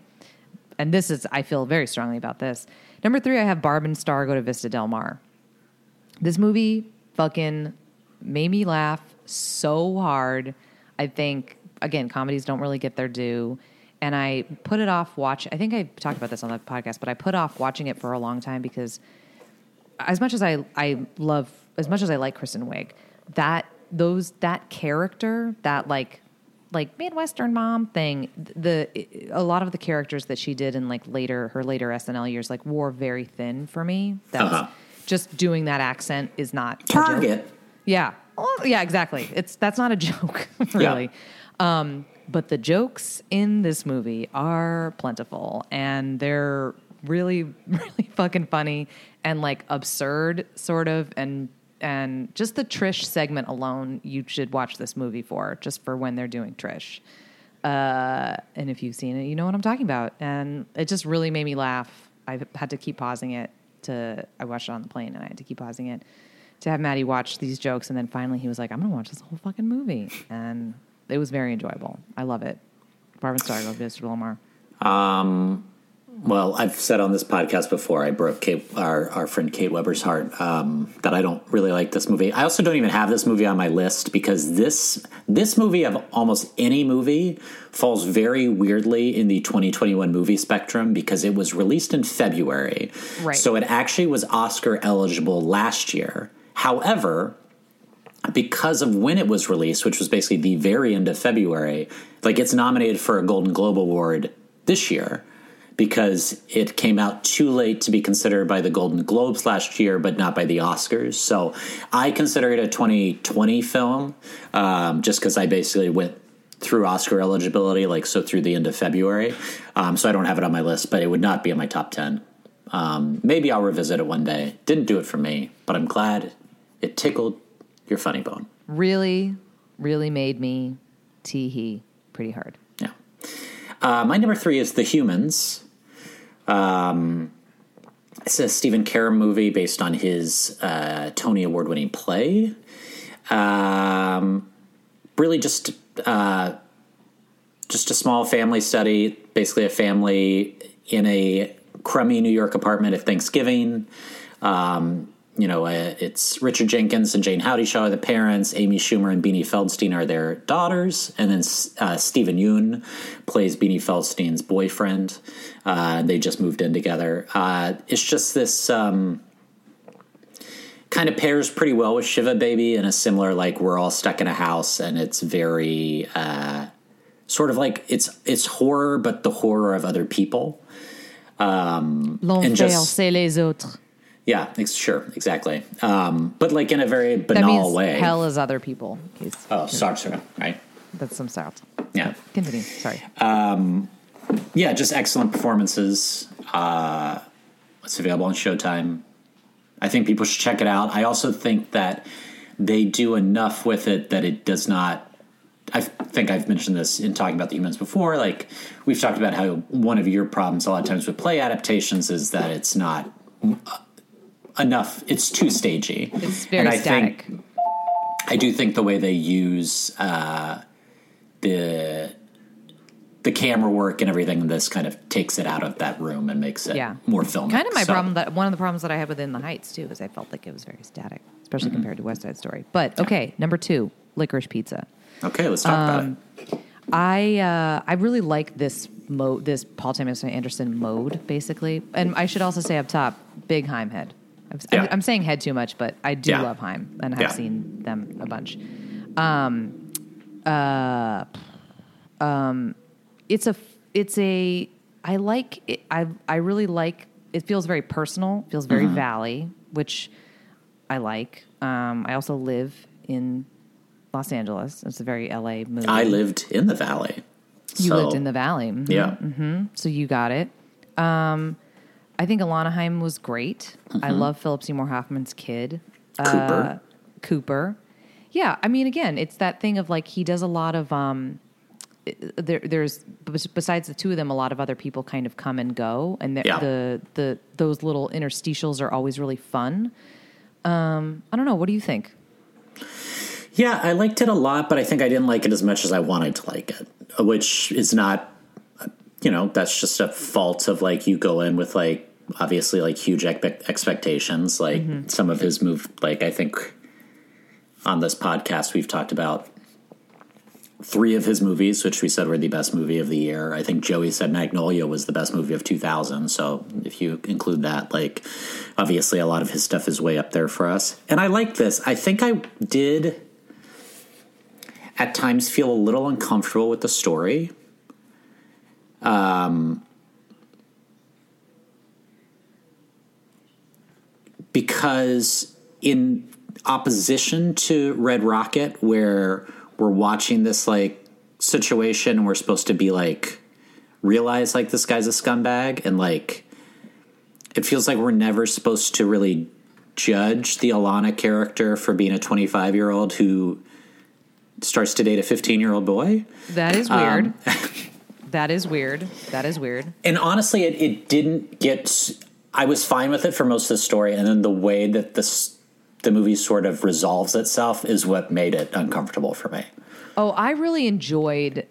And this is I feel very strongly about this. Number three, I have Barb and Star go to Vista Del Mar. This movie fucking made me laugh so hard. I think again, comedies don't really get their due. And I put it off watch I think I talked about this on the podcast, but I put off watching it for a long time because as much as I I love as much as I like Kristen Wiig, that those that character, that like like Midwestern mom thing, the a lot of the characters that she did in like later her later SNL years like wore very thin for me. That's Uh-huh. just doing that accent is not. Target. Yeah. Oh, yeah, exactly. It's that's not a joke, really. Um, but the jokes in this movie are plentiful and they're really, really fucking funny and like absurd, sort of, and and just the Trish segment alone, you should watch this movie for just for when they're doing Trish. Uh, and if you've seen it, you know what I'm talking about. And it just really made me laugh. I had to keep pausing it to. I watched it on the plane, and I had to keep pausing it to have Maddie watch these jokes. And then finally, he was like, "I'm to watch this whole fucking movie," and it was very enjoyable. I love it. Barb and Star, go Vista Del Mar. Well, I've said on this podcast before, I broke Kate, our our friend Kate Weber's heart um, that I don't really like this movie. I also don't even have this movie on my list because this this movie of almost any movie falls very weirdly in the 2021 movie spectrum because it was released in February, Right. so it actually was Oscar eligible last year. However, because of when it was released, which was basically the very end of February, like it's nominated for a Golden Globe Award this year because it came out too late to be considered by the Golden Globes last year, but not by the Oscars. So I consider it a 2020 film um, just because I basically went through Oscar eligibility, like so through the end of February. Um, so I don't have it on my list, but it would not be in my top 10. Um, maybe I'll revisit it one day. Didn't do it for me, but I'm glad it tickled your funny bone. Really, really made me tee hee pretty hard. Uh, my number three is The Humans. Um, it's a Stephen Karam movie based on his uh, Tony Award winning play. Um, really just uh, just a small family study, basically a family in a crummy New York apartment at Thanksgiving. Um, you know, uh, it's Richard Jenkins and Jayne Houdyshell are the parents. Amy Schumer and Beanie Feldstein are their daughters, and then uh, Steven Yeun plays Beanie Feldstein's boyfriend. Uh, they just moved in together. Uh, it's just this um, kind of pairs pretty well with Shiva Baby in a similar like we're all stuck in a house, and it's very uh, sort of like it's it's horror, but the horror of other people. and L'enfer, just- c'est les autres. Yeah, ex- sure, exactly. Um, but like in a very That banal means way. hell is other people. Oh, sorry, sorry, right? That's some start. Yeah, Continue. Sorry. yeah, just excellent performances. Uh, it's available on Showtime. I think people should check it out. I also think that they do enough with it that it does not. I think I've mentioned this in talking about the humans before. Like we've talked about how one of your problems a lot of times with play adaptations is that it's not uh, enough. It's too stagey. It's very And I static. Think, I do think the way they use uh, the the camera work and everything in this kind of takes it out of that room and makes it Yeah. more filmic. kind of my So- problem that one of the problems that I had within the Heights too is I felt like it was very static, especially Mm-hmm. compared to West Side Story. But okay, number two, licorice pizza. Okay, let's talk about it. I uh, I really like this mode, this Paul Thomas Anderson mode, basically. And I should also say up top, big Haim head. I'm, Yeah. I'm saying head too much, but I do Yeah. love Haim and have Yeah. seen them a bunch. Um, uh, um, it's a it's a I like it, I I really like it feels very personal feels very Mm-hmm. valley which I like um, I also live in Los Angeles it's a very LA movie I lived in the valley. you so- lived in the valley Mhm. Yeah. so you got it um, I think Alana Haim was great I love Philip Seymour Hoffman's kid Mm-hmm. Cooper. Cooper. Yeah, I mean, again, it's that thing of like he does a lot of. um there, there's besides the two of them, a lot of other people kind of come and go, and the Yeah. the, the those little interstitials are always really fun. Um, I don't know. What do you think? Yeah, I liked it a lot, but I think I didn't like it as much as I wanted to like it, which is not, you know, that's just a fault of like you go in with like obviously like huge expe- expectations. Like mm-hmm. some of his move, like I think on this podcast we've talked about three of his movies, which we said were the best movie of the year. I think Joey said Magnolia was the best movie of 2000. So if you include that, like obviously a lot of his stuff is way up there for us. And I like this. I think I did at times feel a little uncomfortable with the story. Um, because in opposition to Red Rocket, where we're watching this like situation and we're supposed to be like realize like this guy's a scumbag and like it feels like we're never supposed to really judge the Alana character for being a 25 year old who starts to date a 15 year old boy. That is weird. that is weird. That is weird. And honestly, it, it didn't get. I was fine with it for most of the story, and then the way that this the movie sort of resolves itself is what made it uncomfortable for me. Oh, I really enjoyed.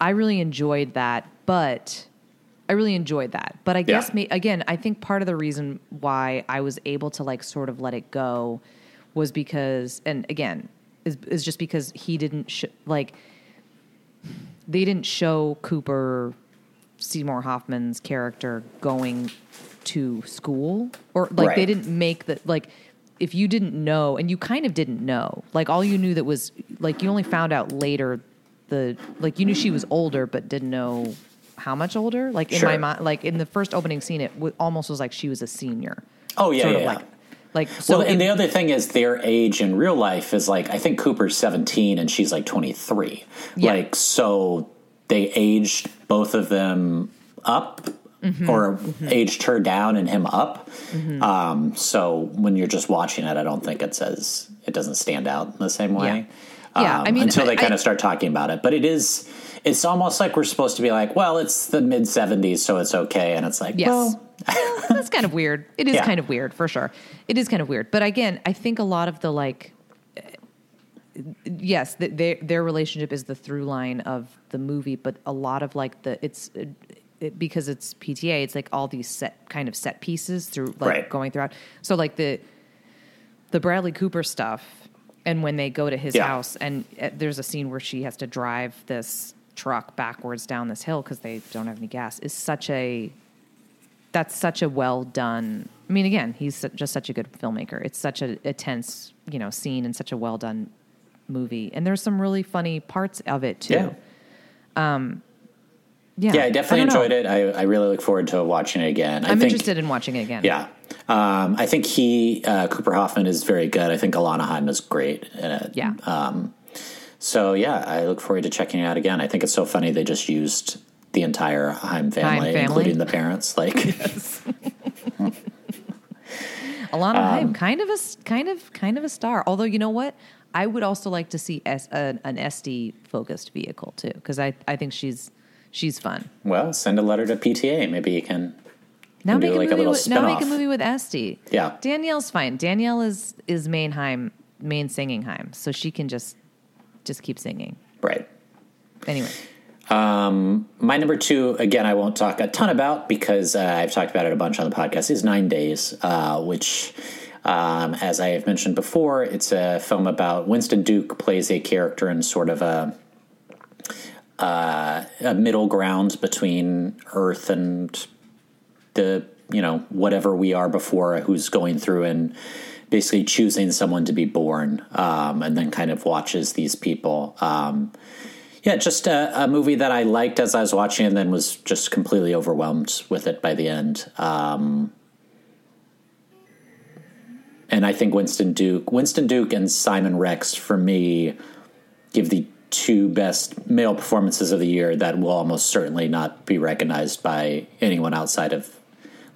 I really enjoyed that, but I really enjoyed that. But I guess Yeah. me again. I think part of the reason why I was able to like sort of let it go was because, and again, is is just because he didn't sh- like they didn't show Cooper Seymour Hoffman's character going to school or like they didn't make the like if you didn't know and you kind of didn't know like all you knew that was like you only found out later the like you knew she was older but didn't know how much older like in my mind like in the first opening scene it w- almost was like she was a senior Oh yeah, sort yeah. of yeah. like like so well, and it- the other thing is their age in real life is like I think Cooper's seventeen and she's like twenty three. Yeah. Like so, they aged both of them up. Mm-hmm. Or aged her down and him up. Um, so when you're just watching it, I don't think it says it doesn't stand out in the same way. Yeah. Yeah, Um, I mean, until they I- kind I- of start talking about it. But it is, it's almost like we're supposed to be like, well, it's the mid '70s, so it's okay. And it's like, Yes. well, That's kind of weird. It is Yeah. kind of weird for sure. It is kind of weird. But again, I think a lot of the like yes, th- their their relationship is the through line of the movie, but a lot of like the it's it, it, because it's PTA, it's like all these set kind of set pieces through like Right. going throughout. So like the the Bradley Cooper stuff, and when they go to his Yeah. house, and uh, there's a scene where she has to drive this truck backwards down this hill because they don't have any gas. Is such a that's such a well done. I mean, again, he's just such a good filmmaker. It's such a, a tense, you know, scene and such a well done movie. And there's some really funny parts of it too. Yeah. Yeah, Yeah, I definitely know. enjoyed it. I, I really look forward to watching it again. I I'm think, interested in watching it again. Yeah. Um, I think he, uh, Cooper Hoffman, is very good. I think Alana Haim is great in it. Yeah. So, yeah, I look forward to checking it out again. I think it's so funny they just used the entire Haim family, family. including the parents. Like, Alana Um, Haim, kind of a kind of kind of a star. Although you know what, I would also like to see S, an an Este focused vehicle too, because I I think she's she's fun. well, send a letter to PTA. Maybe you can. Now make a like a movie. little with, now make a movie with Este. Yeah. Danielle's fine. Danielle is is main Haim, main singing Haim, so she can just just keep singing. Right. Anyway, Um, My number two, again, I won't talk a ton about because uh, I've talked about it a bunch on the podcast, is Nine Days, uh, which, um, as I have mentioned before, it's a film about Winston Duke plays a character in sort of a, uh, a middle ground between Earth and the, you know, whatever we are before, who's going through and basically choosing someone to be born, um, and then kind of watches these people. Um, yeah, just a, a movie that I liked as I was watching, and then was just completely overwhelmed with it by the end. Um, and I think Winston Duke, Winston Duke, and Simon Rex for me give the two best male performances of the year that will almost certainly not be recognized by anyone outside of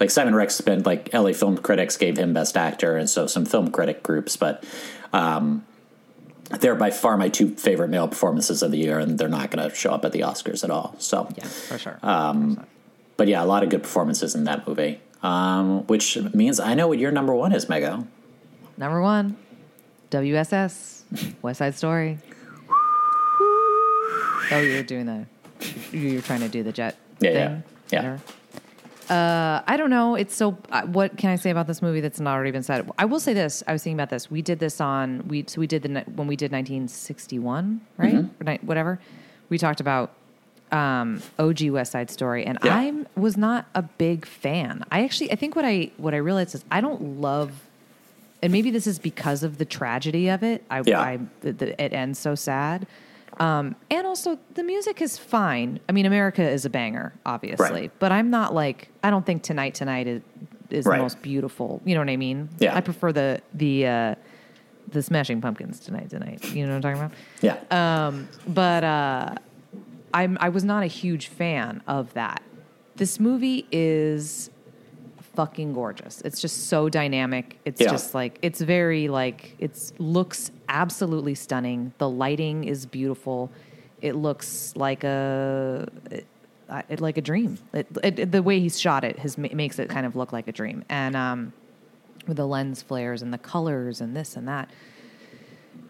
like Simon Rex spent like LA Film Critics gave him Best Actor, and so some film critic groups, but um, they're by far my two favorite male performances of the year, and they're not going to show up at the Oscars at all. So, yeah, for sure. but yeah, a lot of good performances in that movie, um, which means I know what your number one is, Mego. Number one, WSS, West Side Story. Oh, you're doing the, you're trying to do the jet Yeah, thing. yeah, yeah. Whatever. Uh, I don't know. It's so. Uh, what can I say about this movie that's not already been said? I will say this. I was thinking about this. We did this on we so we did the when we did 1961, right? Mm-hmm. Ni- whatever. We talked about um, OG West Side Story, and Yeah. I was not a big fan. I actually, I think what I what I realized is I don't love, and maybe this is because of the tragedy of it. I, Yeah. I the, the, it ends so sad. Um, and also the music is fine. I mean, America is a banger, obviously, Right. but I'm not like I don't think Tonight Tonight is, is Right. the most beautiful. You know what I mean? Yeah. I prefer the the uh, the Smashing Pumpkins Tonight Tonight. You know what I'm talking about? Yeah, Um, but uh, I'm I was not a huge fan of that. This movie is fucking gorgeous. It's just so dynamic. It's Yeah. just like it's very like it's looks absolutely stunning. The lighting is beautiful. It looks like a it, it, like a dream. It, it, the way he's shot it has makes it kind of look like a dream. And um, with the lens flares and the colors and this and that.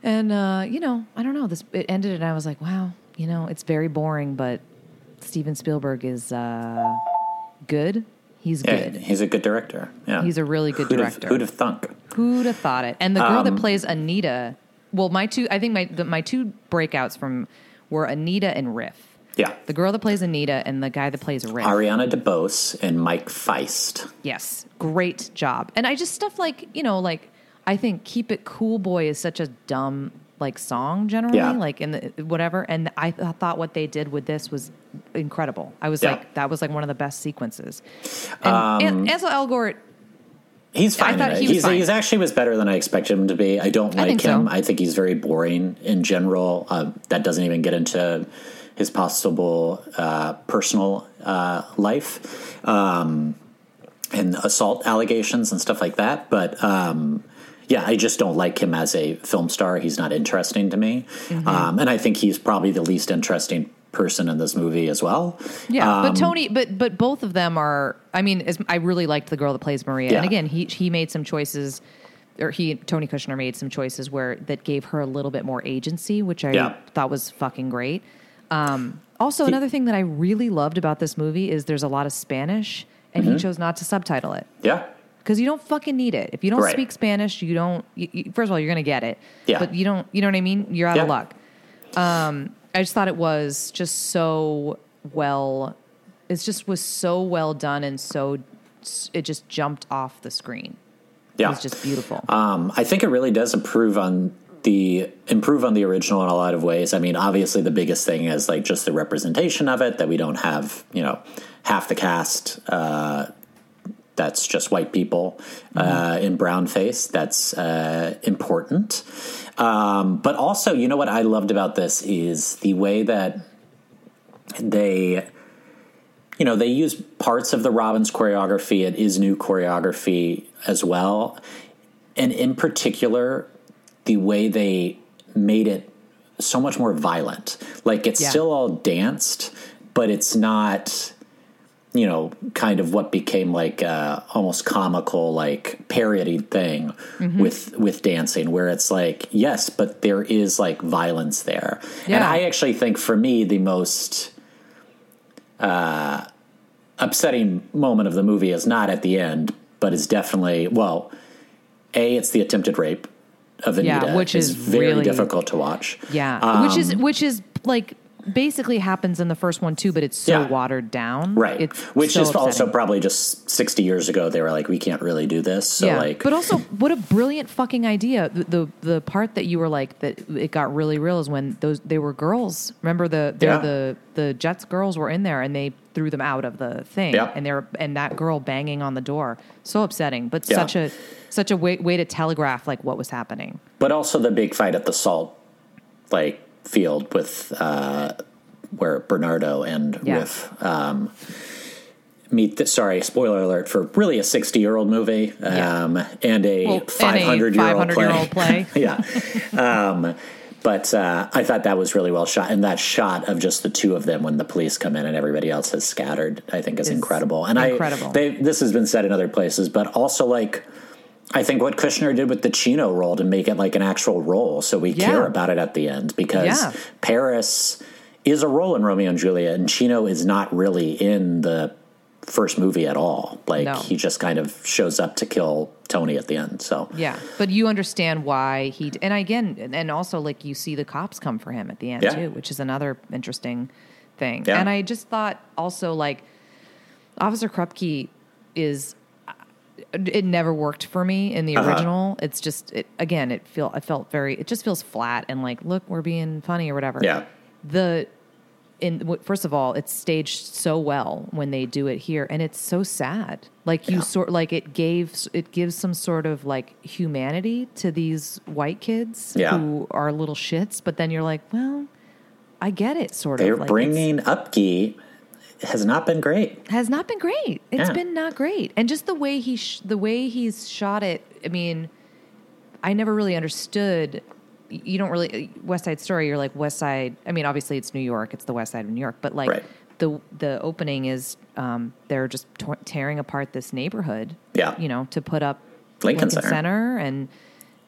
And uh, you know, I don't know. This it ended, and I was like, wow, you know, it's very boring, but Steven Spielberg is uh, good. He's yeah, good. he's a good director. Yeah, He's a really good Who'd have- director. who'd have thunk? Who'd have thought it? And the girl Um, that plays Anita. Well, my two, I think my the, my two breakouts from were Anita and Riff. Yeah, The girl that plays Anita and the guy that plays Riff. Ariana DeBose and Mike Faist. Yes, great job. And I just stuff like you know, like I think "Keep It Cool, Boy" is such a dumb like song generally, Yeah. like in the whatever. And I th- thought what they did with this was incredible. I was Yeah. like, that was like one of the best sequences. And, and Ansel Elgort, He's I fine. thought he he's, fine. he's actually was better than I expected him to be. I don't I like so. him. I think he's very boring in general. Uh, that doesn't even get into his possible uh, personal uh, life um, and assault allegations and stuff like that. But um, yeah, I just don't like him as a film star. He's not interesting to me, Mm-hmm. um, and I think he's probably the least interesting person in this movie as well. yeah. Um, but Tony, but but both of them are. I mean, as, I really liked the girl that plays Maria. Yeah. And again, he he made some choices or he Tony Kushner made some choices where that gave her a little bit more agency, which I Yeah. thought was fucking great. Um, also, another thing that I really loved about this movie is there's a lot of Spanish, and Mm-hmm. he chose not to subtitle it Yeah. Because you don't fucking need it. If you don't Right. speak Spanish, you don't. You, you, first of all, you're gonna get it, Yeah. but you don't. You know what I mean? You're out of luck. Um, I just thought it was just so well. It just was so well done and so it just jumped off the screen. Yeah. It was just beautiful. Um, I think it really does improve on the improve on the original in a lot of ways. I mean, obviously the biggest thing is like just the representation of it that we don't have, you know, half the cast uh, that's just white people uh, in brown face. That's uh, important. Um, but also, you know what I loved about this is the way that they you know, they use parts of the Robbins choreography. It is new choreography as well. And in particular, the way they made it so much more violent. Like it's Yeah. still all danced, but it's not, you know, kind of what became like uh, almost comical, like parody thing Mm-hmm. with with dancing, where it's like yes, but there is like violence there. And I actually think for me the most upsetting moment of the movie is not at the end, but is definitely well. A, it's the attempted rape of Anita, Yeah, which is is very really- difficult to watch. yeah, which Um, is which is like basically happens in the first one too, but it's so Yeah. watered down. Right, It's which so is also probably just sixty years ago. They were like, we can't really do this. So yeah, like, but also what a brilliant fucking idea. The, the the part that you were like that it got really real is when those they were girls. Remember the Yeah. the the Jets girls were in there and they threw them out of the thing. Yeah. And they're and that girl banging on the door. So upsetting, but such a such a way way to telegraph like what was happening. but also the big fight at the salt like field with uh, where Bernardo and Yeah. Riff um, meet. The, sorry, spoiler alert for really a sixty-year-old movie Yeah. um, and a Well, and a five hundred-year-old 500-year-old play. yeah. Um, but uh, I thought that was really well shot, and that shot of just the two of them when the police come in and everybody else has scattered, I think, is Is incredible. And incredible. I, they, this has been said in other places, but also like. I think what Kushner did with the Chino role to make it like an actual role, so we Yeah. care about it at the end because Yeah. Paris is a role in Romeo and Juliet, and Chino is not really in the first movie at all. Like No. he just kind of shows up to kill Tony at the end. So Yeah, but you understand why he and again, and also like you see the cops come for him at the end Yeah. too, which is another interesting thing. And I just thought also like Officer Krupke is it never worked for me in the Uh-huh. original. It's just it, again, it feel I felt very it just feels flat and like look, we're being funny or whatever. yeah, The in first of all, it's staged so well when they do it here, and it's so sad. Like you Yeah. sort like it gave it gives some sort of like humanity to these white kids Yeah. who are little shits. But then you're like, well, I get it. Sort they're of. Like, it's- bringing Upkey has not been great. has not been great. It's Yeah. been not great, and just the way he sh- the way he's shot it. I mean, I never really understood. You don't really West Side Story. You're like West Side. I mean, obviously it's New York. It's the West Side of New York, but like Right. the the opening is um, they're just tor- tearing apart this neighborhood. Yeah. you know, to put up Lincoln Center. and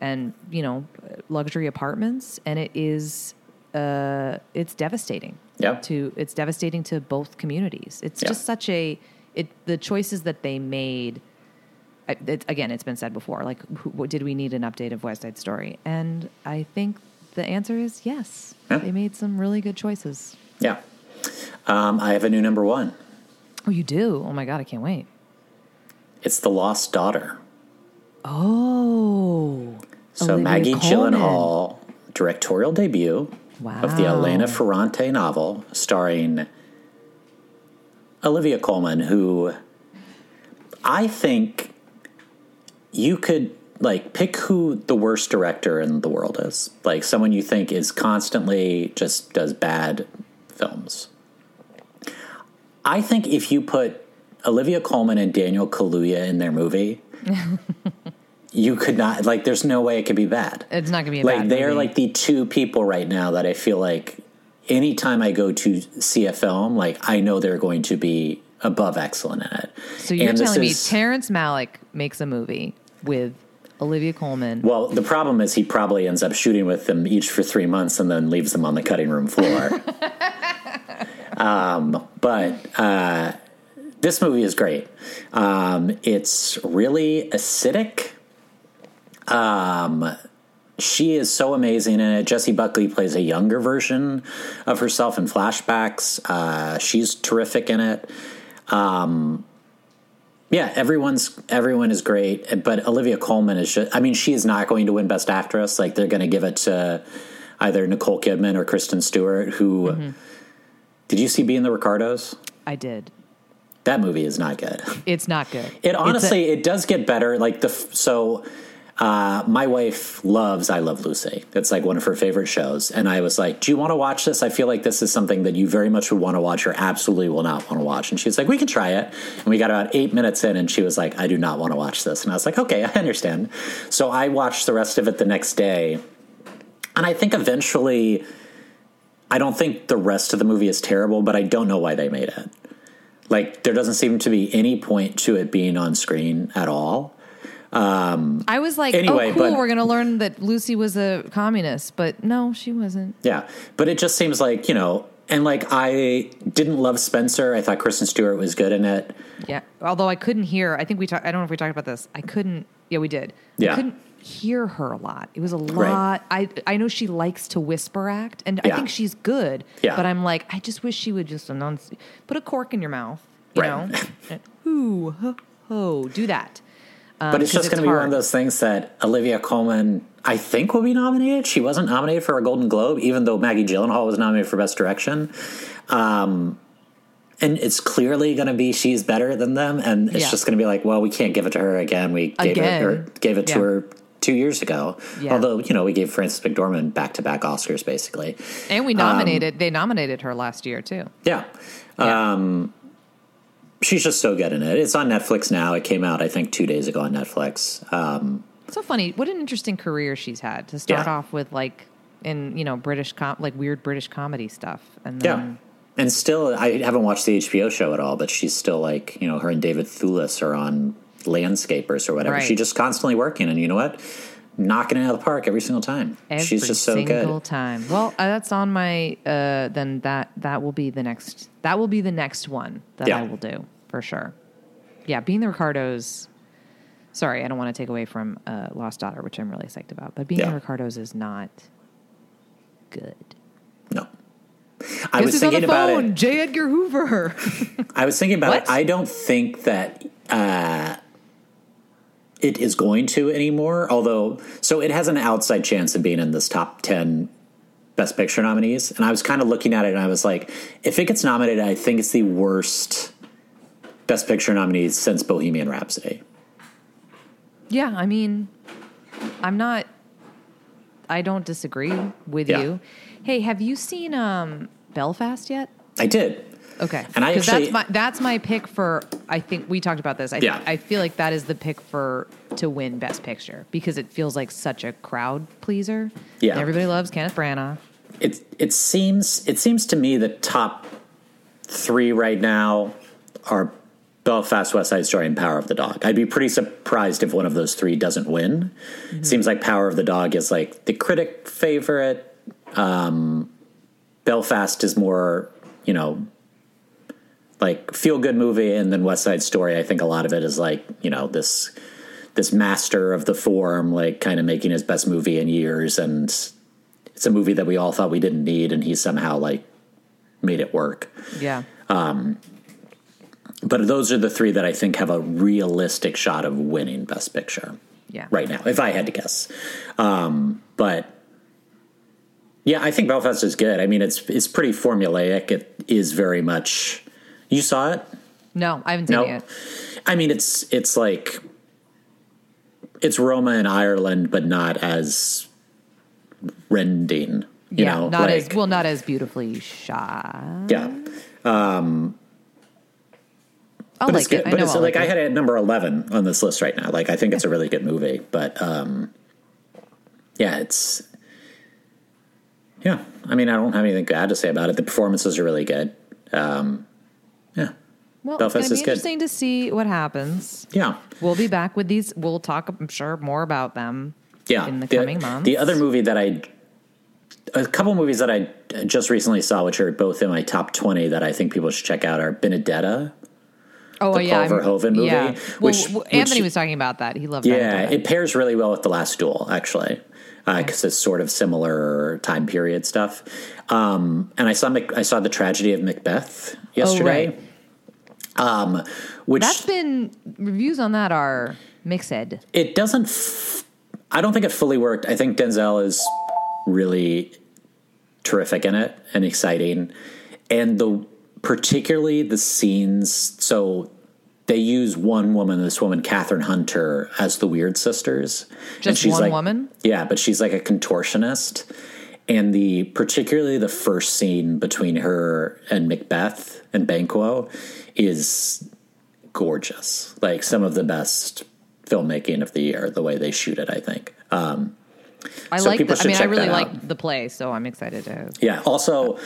and you know luxury apartments, and it is uh, it's devastating Yeah. to it's devastating to both communities. It's Yeah. just such a it the choices that they made. It, again, it's been said before. Like, who, did we need an update of West Side Story? And I think the answer is yes. Yeah. They made some really good choices. Yeah, um, I have a new number one. Oh, you do? Oh my god, I can't wait. It's the Lost Daughter. Oh, So Olivia Maggie Colman. Gyllenhaal directorial debut of the Elena Ferrante novel, starring Olivia Colman, who I think you could like pick who the worst director in the world is, like someone you think is constantly just does bad films. I think if you put Olivia Colman and Daniel Kaluuya in their movie. You could not like. There's no way it could be bad it's not gonna be like they're movie. like the two people right now that I feel like anytime I go to see a film, like I know they're going to be above excellent in it. So you're And telling me is- Terrence Malick makes a movie with Olivia Colman. Well, the problem is he probably ends up shooting with them each for three months and then leaves them on the cutting room floor. um, but uh, this movie is great. Um, it's really acidic. Um, she is so amazing in it. Jessie Buckley plays a younger version of herself in flashbacks. Uh, she's terrific in it. Um, yeah, everyone's everyone is great, but Olivia Colman is just. I mean, she is not going to win Best Actress. Like they're going to give it to either Nicole Kidman or Kristen Stewart. Who did you see? Being the Ricardos. I did. That movie is not good. It's not good. It honestly, it does get better. Like the so, uh, my wife loves I Love Lucy. It's like one of her favorite shows, and I was like, "Do you want to watch this? I feel like this is something that you very much would want to watch, or absolutely will not want to watch." And she was like, "We can try it." And we got about eight minutes in, and she was like, "I do not want to watch this," and I was like, "Okay, I understand." So I watched the rest of it the next day, and I think eventually. I don't think the rest of the movie is terrible, but I don't know why they made it. Like there doesn't seem to be any point to it being on screen at all. Um, I was like, oh, Anyway, oh, cool. but- We're going to learn that Lucy was a communist, but no, she wasn't. Yeah, but it just seems like you know, and like I didn't love Spencer. I thought Kristen Stewart was good in it. Yeah. Although I couldn't hear, I think we talked, I don't know if we talked about this. I couldn't, yeah, we did. Yeah. I couldn't hear her a lot. It was a Right. lot. I, I know she likes to whisper act, and I think she's good. Yeah. But I'm like, I just wish she would just announce, put a cork in your mouth, you Right. know? Ooh, ho, ho, do that. But it's Um, just going to be one of those things that Olivia Colman, I think, will be nominated. She wasn't nominated for a Golden Globe, even though Maggie Gyllenhaal was nominated for Best Direction. Um, and it's clearly going to be she's better than them, and it's Yeah. just going to be like, well, we can't give it to her again. We gave it or gave it to her two years ago. Yeah. Although you know we gave Frances McDormand back to back Oscars basically. And um, we nominated, they nominated her last year too. Yeah. Yeah. Um, she's just so good in it. It's on Netflix now. It came out, I think, two days ago on Netflix. Um, So funny. What an interesting career she's had to start Yeah. off with, like in you know British com- like weird British comedy stuff, and yeah. And still, I haven't watched the HBO show at all, but she's still like, you know, her and David Thewlis are on Landscapers or whatever. Right. She's just constantly working. And you know what? Knocking it out of the park every single time. every she's just so good. Every single time. Well, uh, that's on my. Uh, then that that will be the next. That will be the next one that Yeah. I will do for sure. Yeah, being the Ricardos. Sorry, I don't want to take away from uh, Lost Daughter, which I'm really psyched about. But being Yeah. the Ricardos is not good. No. I This was is on the thinking about phone, it. J. Edgar Hoover. I was thinking about What? it. I don't think that uh, it is going to anymore. Although, so it has an outside chance of being in this top ten Best Picture nominees. And I was kind of looking at it, and I was like, if it gets nominated, I think it's the worst Best Picture nominees since Bohemian Rhapsody. Yeah, I mean, I'm not. I don't disagree with Yeah. you. Hey, have you seen um, Belfast yet? I did. Okay, And I actually- that's my that's my pick for. I think we talked about this. I Yeah. I feel like that is the pick for to win Best Picture because it feels like such a crowd pleaser. Yeah. Everybody loves Kenneth Branagh. It it seems it seems to me the top three right now are Belfast, West Side Story, and Power of the Dog. I'd be pretty surprised if one of those three doesn't win. Seems like Power of the Dog is like the critic favorite. Um, Belfast is more, you know, like feel good movie, and then West Side Story. I think a lot of it is like you know this this master of the form, like kind of making his best movie in years, and it's a movie that we all thought we didn't need, and he somehow like made it work. Yeah. Um, but those are the three that I think have a realistic shot of winning Best Picture Yeah. right now, if I had to guess. Um, but yeah, I think Belfast is good. I mean, it's it's pretty formulaic. It is very much. You saw it? No, I haven't seen No. it yet. I mean, it's it's like it's Roma in Ireland, but not as rending. You yeah, know, not as well, not as beautifully shot. Yeah, I'll but like it's good. it. I but know it's I'll like, like I had it at number eleven on this list right now. Like I think it's a really good movie, but um, yeah, it's yeah. I mean, I don't have anything bad to say about it. The performances are really good. Um, Well, Belfast it's gonna be good. interesting to see what happens. Yeah. We'll be back with these. We'll talk, I'm sure, more about them. Yeah. in the coming months. The other movie that I, a couple movies that I just recently saw, which are both in my top 20 that I think people should check out, are Benedetta. Oh the yeah, Paul Verhoeven movie, Yeah. Well, which- w- which- Anthony was talking about that. He loved that. Yeah, it pairs really well with The Last Duel, actually, because it's sort of similar time period stuff. Um, and I saw Mac- I saw the tragedy of Macbeth yesterday, right. Um, which That's been reviews on that are mixed. it doesn't. F- I don't think it fully worked. I think Denzel is really terrific in it and exciting, and the particularly the scenes. So they use one woman, this woman Kathryn Hunter, as the Weird Sisters. and Just she's one like, woman? Yeah, but she's like a contortionist. And the particularly the first scene between her and Macbeth and Banquo is gorgeous. Like some of the best filmmaking of the year, the way they shoot it, I think. Um, I So like. people The, I mean, I really like the play, so I'm excited to. yeah. Also,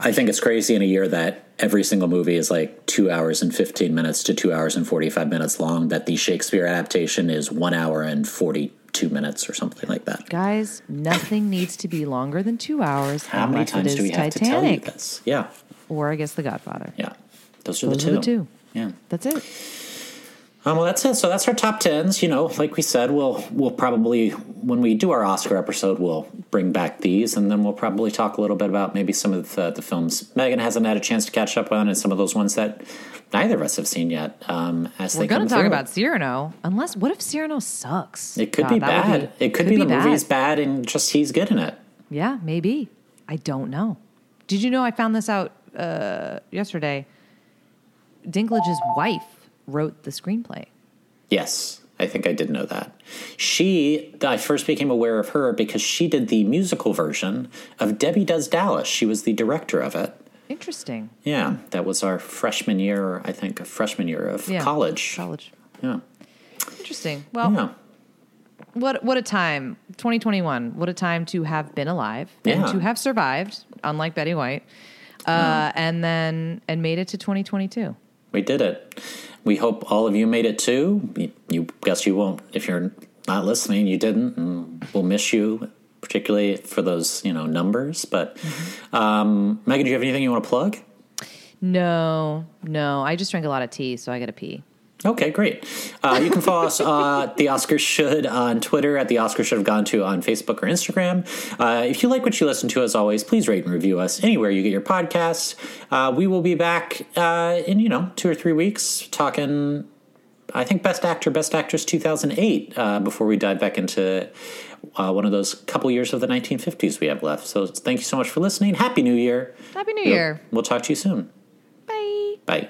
I think it's crazy in a year that every single movie is like two hours and 15 minutes to two hours and 45 minutes long, that the Shakespeare adaptation is one hour and 42 minutes or something like that. Guys, nothing needs to be longer than two hours. How many times do we have to tell you this? Yeah. Or I guess The Godfather. Yeah. Those are Those the two. are the two. Yeah. That's it. Um, well, that's it. So that's our top tens. You know, like we said, we'll we'll probably when we do our Oscar episode, we'll bring back these, and then we'll probably talk a little bit about maybe some of the, the films Meghann hasn't had a chance to catch up on, and some of those ones that neither of us have seen yet. Um, as We're going to talk through. about Cyrano. Unless, what if Cyrano sucks? It could God, be bad. it could, be the bad. movie's bad, and just he's good in it. Yeah, maybe. I don't know. Did you know I found this out uh, yesterday? Dinklage's wife wrote the screenplay. Yes, I think I did know that. She, I first became aware of her because she did the musical version of Debbie Does Dallas. She was the director of it. Interesting. Yeah, that was our freshman year, I think, freshman year of Yeah. college. College. Yeah. Interesting. Well, Yeah. what what a time 2021 what a time to have been alive and Yeah. to have survived unlike betty white uh, and then and made it to 2022 We did it. We hope all of you made it too. You, you guess you won't if you're not listening. You didn't, we'll miss you, particularly for those you know numbers. But um, Meghann, do you have anything you want to plug? no no i just drank a lot of tea so i gotta pee Okay, great. Uh, you can follow us uh, the Oscars should on Twitter at the Oscars should have gone to on Facebook or Instagram. Uh, if you like what you listen to, as always, please rate and review us anywhere you get your podcasts. Uh, we will be back uh, in you know two or three weeks talking. I think Best Actor, Best Actress 2008. Uh, before we dive back into uh, one of those couple years of the 1950s we have left. So thank you so much for listening. Happy New Year. happy new year We'll talk to you soon. bye Bye.